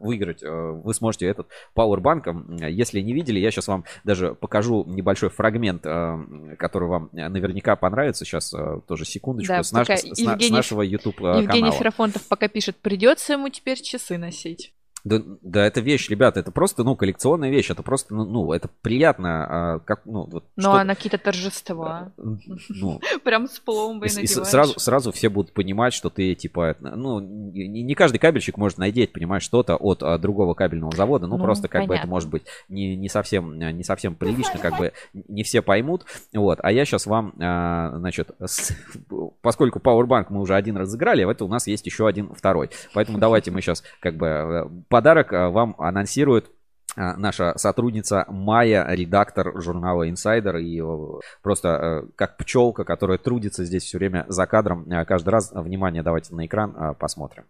Выиграть вы сможете этот Powerbank. Если не видели, я сейчас вам даже покажу небольшой фрагмент, который вам наверняка понравится. Сейчас тоже секундочку. Да, с, наш- пока с на- с Евгений- нашего YouTube Евгений канала. Ферапонтов пока пишет, придется ему теперь часы носить. Да, да, это вещь, ребята, это просто, ну, коллекционная вещь, это просто, ну, ну, это приятно, а, как, ну, вот Ну, а на какие-то торжества. ну, Прям с пломбой И и сразу, сразу все будут понимать, что ты, типа, ну, не, не каждый кабельщик может надеть, понимаешь, что-то от а, другого кабельного завода. Ну, Ну, просто как бы это понятно. может быть не, не, совсем, а, не совсем прилично, как бы не все поймут. Вот, а я сейчас вам, а, значит, с- поскольку Powerbank мы уже один разыграли, а это у нас есть еще один второй. Поэтому давайте мы сейчас, как бы, э, подарок а, вам анонсирует а, наша сотрудница Майя, редактор журнала Insider, и э, просто э, как пчелка, которая трудится здесь все время за кадром. Э, Каждый раз, э, внимание, давайте на экран, э, посмотрим.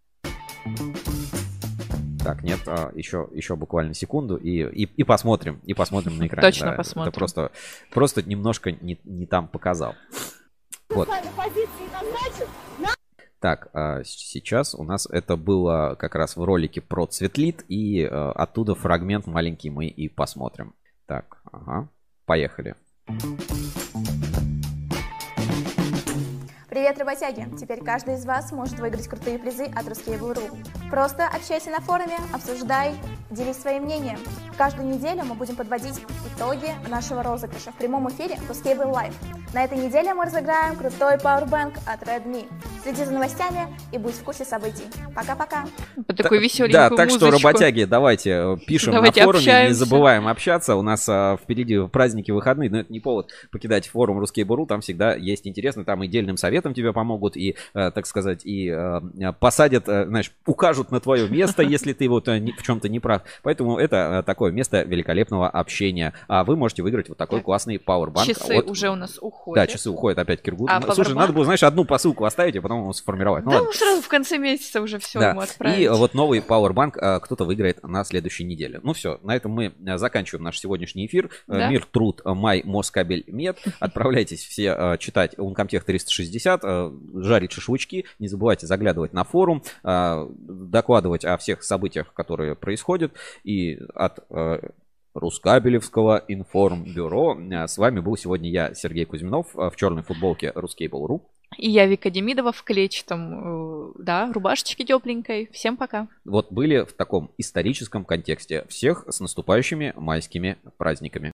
Так, нет, еще, еще буквально секунду и, и, и посмотрим, и посмотрим на экране. Точно Да, посмотрим. Это просто, просто немножко не, не там показал. Вот. Так, а, с- сейчас у нас это было как раз в ролике про Цветлит, и э, оттуда фрагмент маленький мы и посмотрим. Так, ага, поехали. Привет, работяги! Теперь каждый из вас может выиграть крутые призы от Ruskable.ru. Просто общайся на форуме, обсуждай, делись своим мнением. Каждую неделю мы будем подводить итоги нашего розыгрыша в прямом эфире Ruskable Live. На этой неделе мы разыграем крутой Powerbank от Redmi. Следи за новостями и будь в курсе событий. Пока-пока! Под такую Да, веселенькую так что, музычку. работяги, давайте э, пишем Давайте на форуме, не общаемся. забываем общаться. У нас а, впереди праздники, выходные, но это не повод покидать форум Русский Буру. Там всегда есть интересно, там и дельным советом тебе помогут, и, э, так сказать, и э, посадят, э, знаешь, укажут на твое место, если ты вот в чем-то не прав. Поэтому это такое место великолепного общения. А вы можете выиграть вот такой классный пауэрбанк. Часы от- уже у нас уходят. Да, часы уходят опять Киргуз. А Ну, Слушай, надо было, знаешь, одну посылку оставить, а потом его сформировать. Ну да, ладно. ну, сразу в конце месяца уже все Да. ему отправить. И вот новый а, кто-то выиграет на следующей неделе. Ну все, на этом мы заканчиваем наш сегодняшний эфир. Да. Мир, труд, май, Москабель, мед. Отправляйтесь все читать Uncomtech 360, а, жарить шашлычки. Не забывайте заглядывать на форум, а, докладывать о всех событиях, которые происходят. И от а, Рускабелевского информбюро. С вами был сегодня я, Сергей Кузьминов, в черной футболке Ruskable.ru. И я Вика Демидова в клетчатом, э, да, рубашечке тепленькой. Всем пока. вот были в таком историческом контексте. Всех с наступающими майскими праздниками.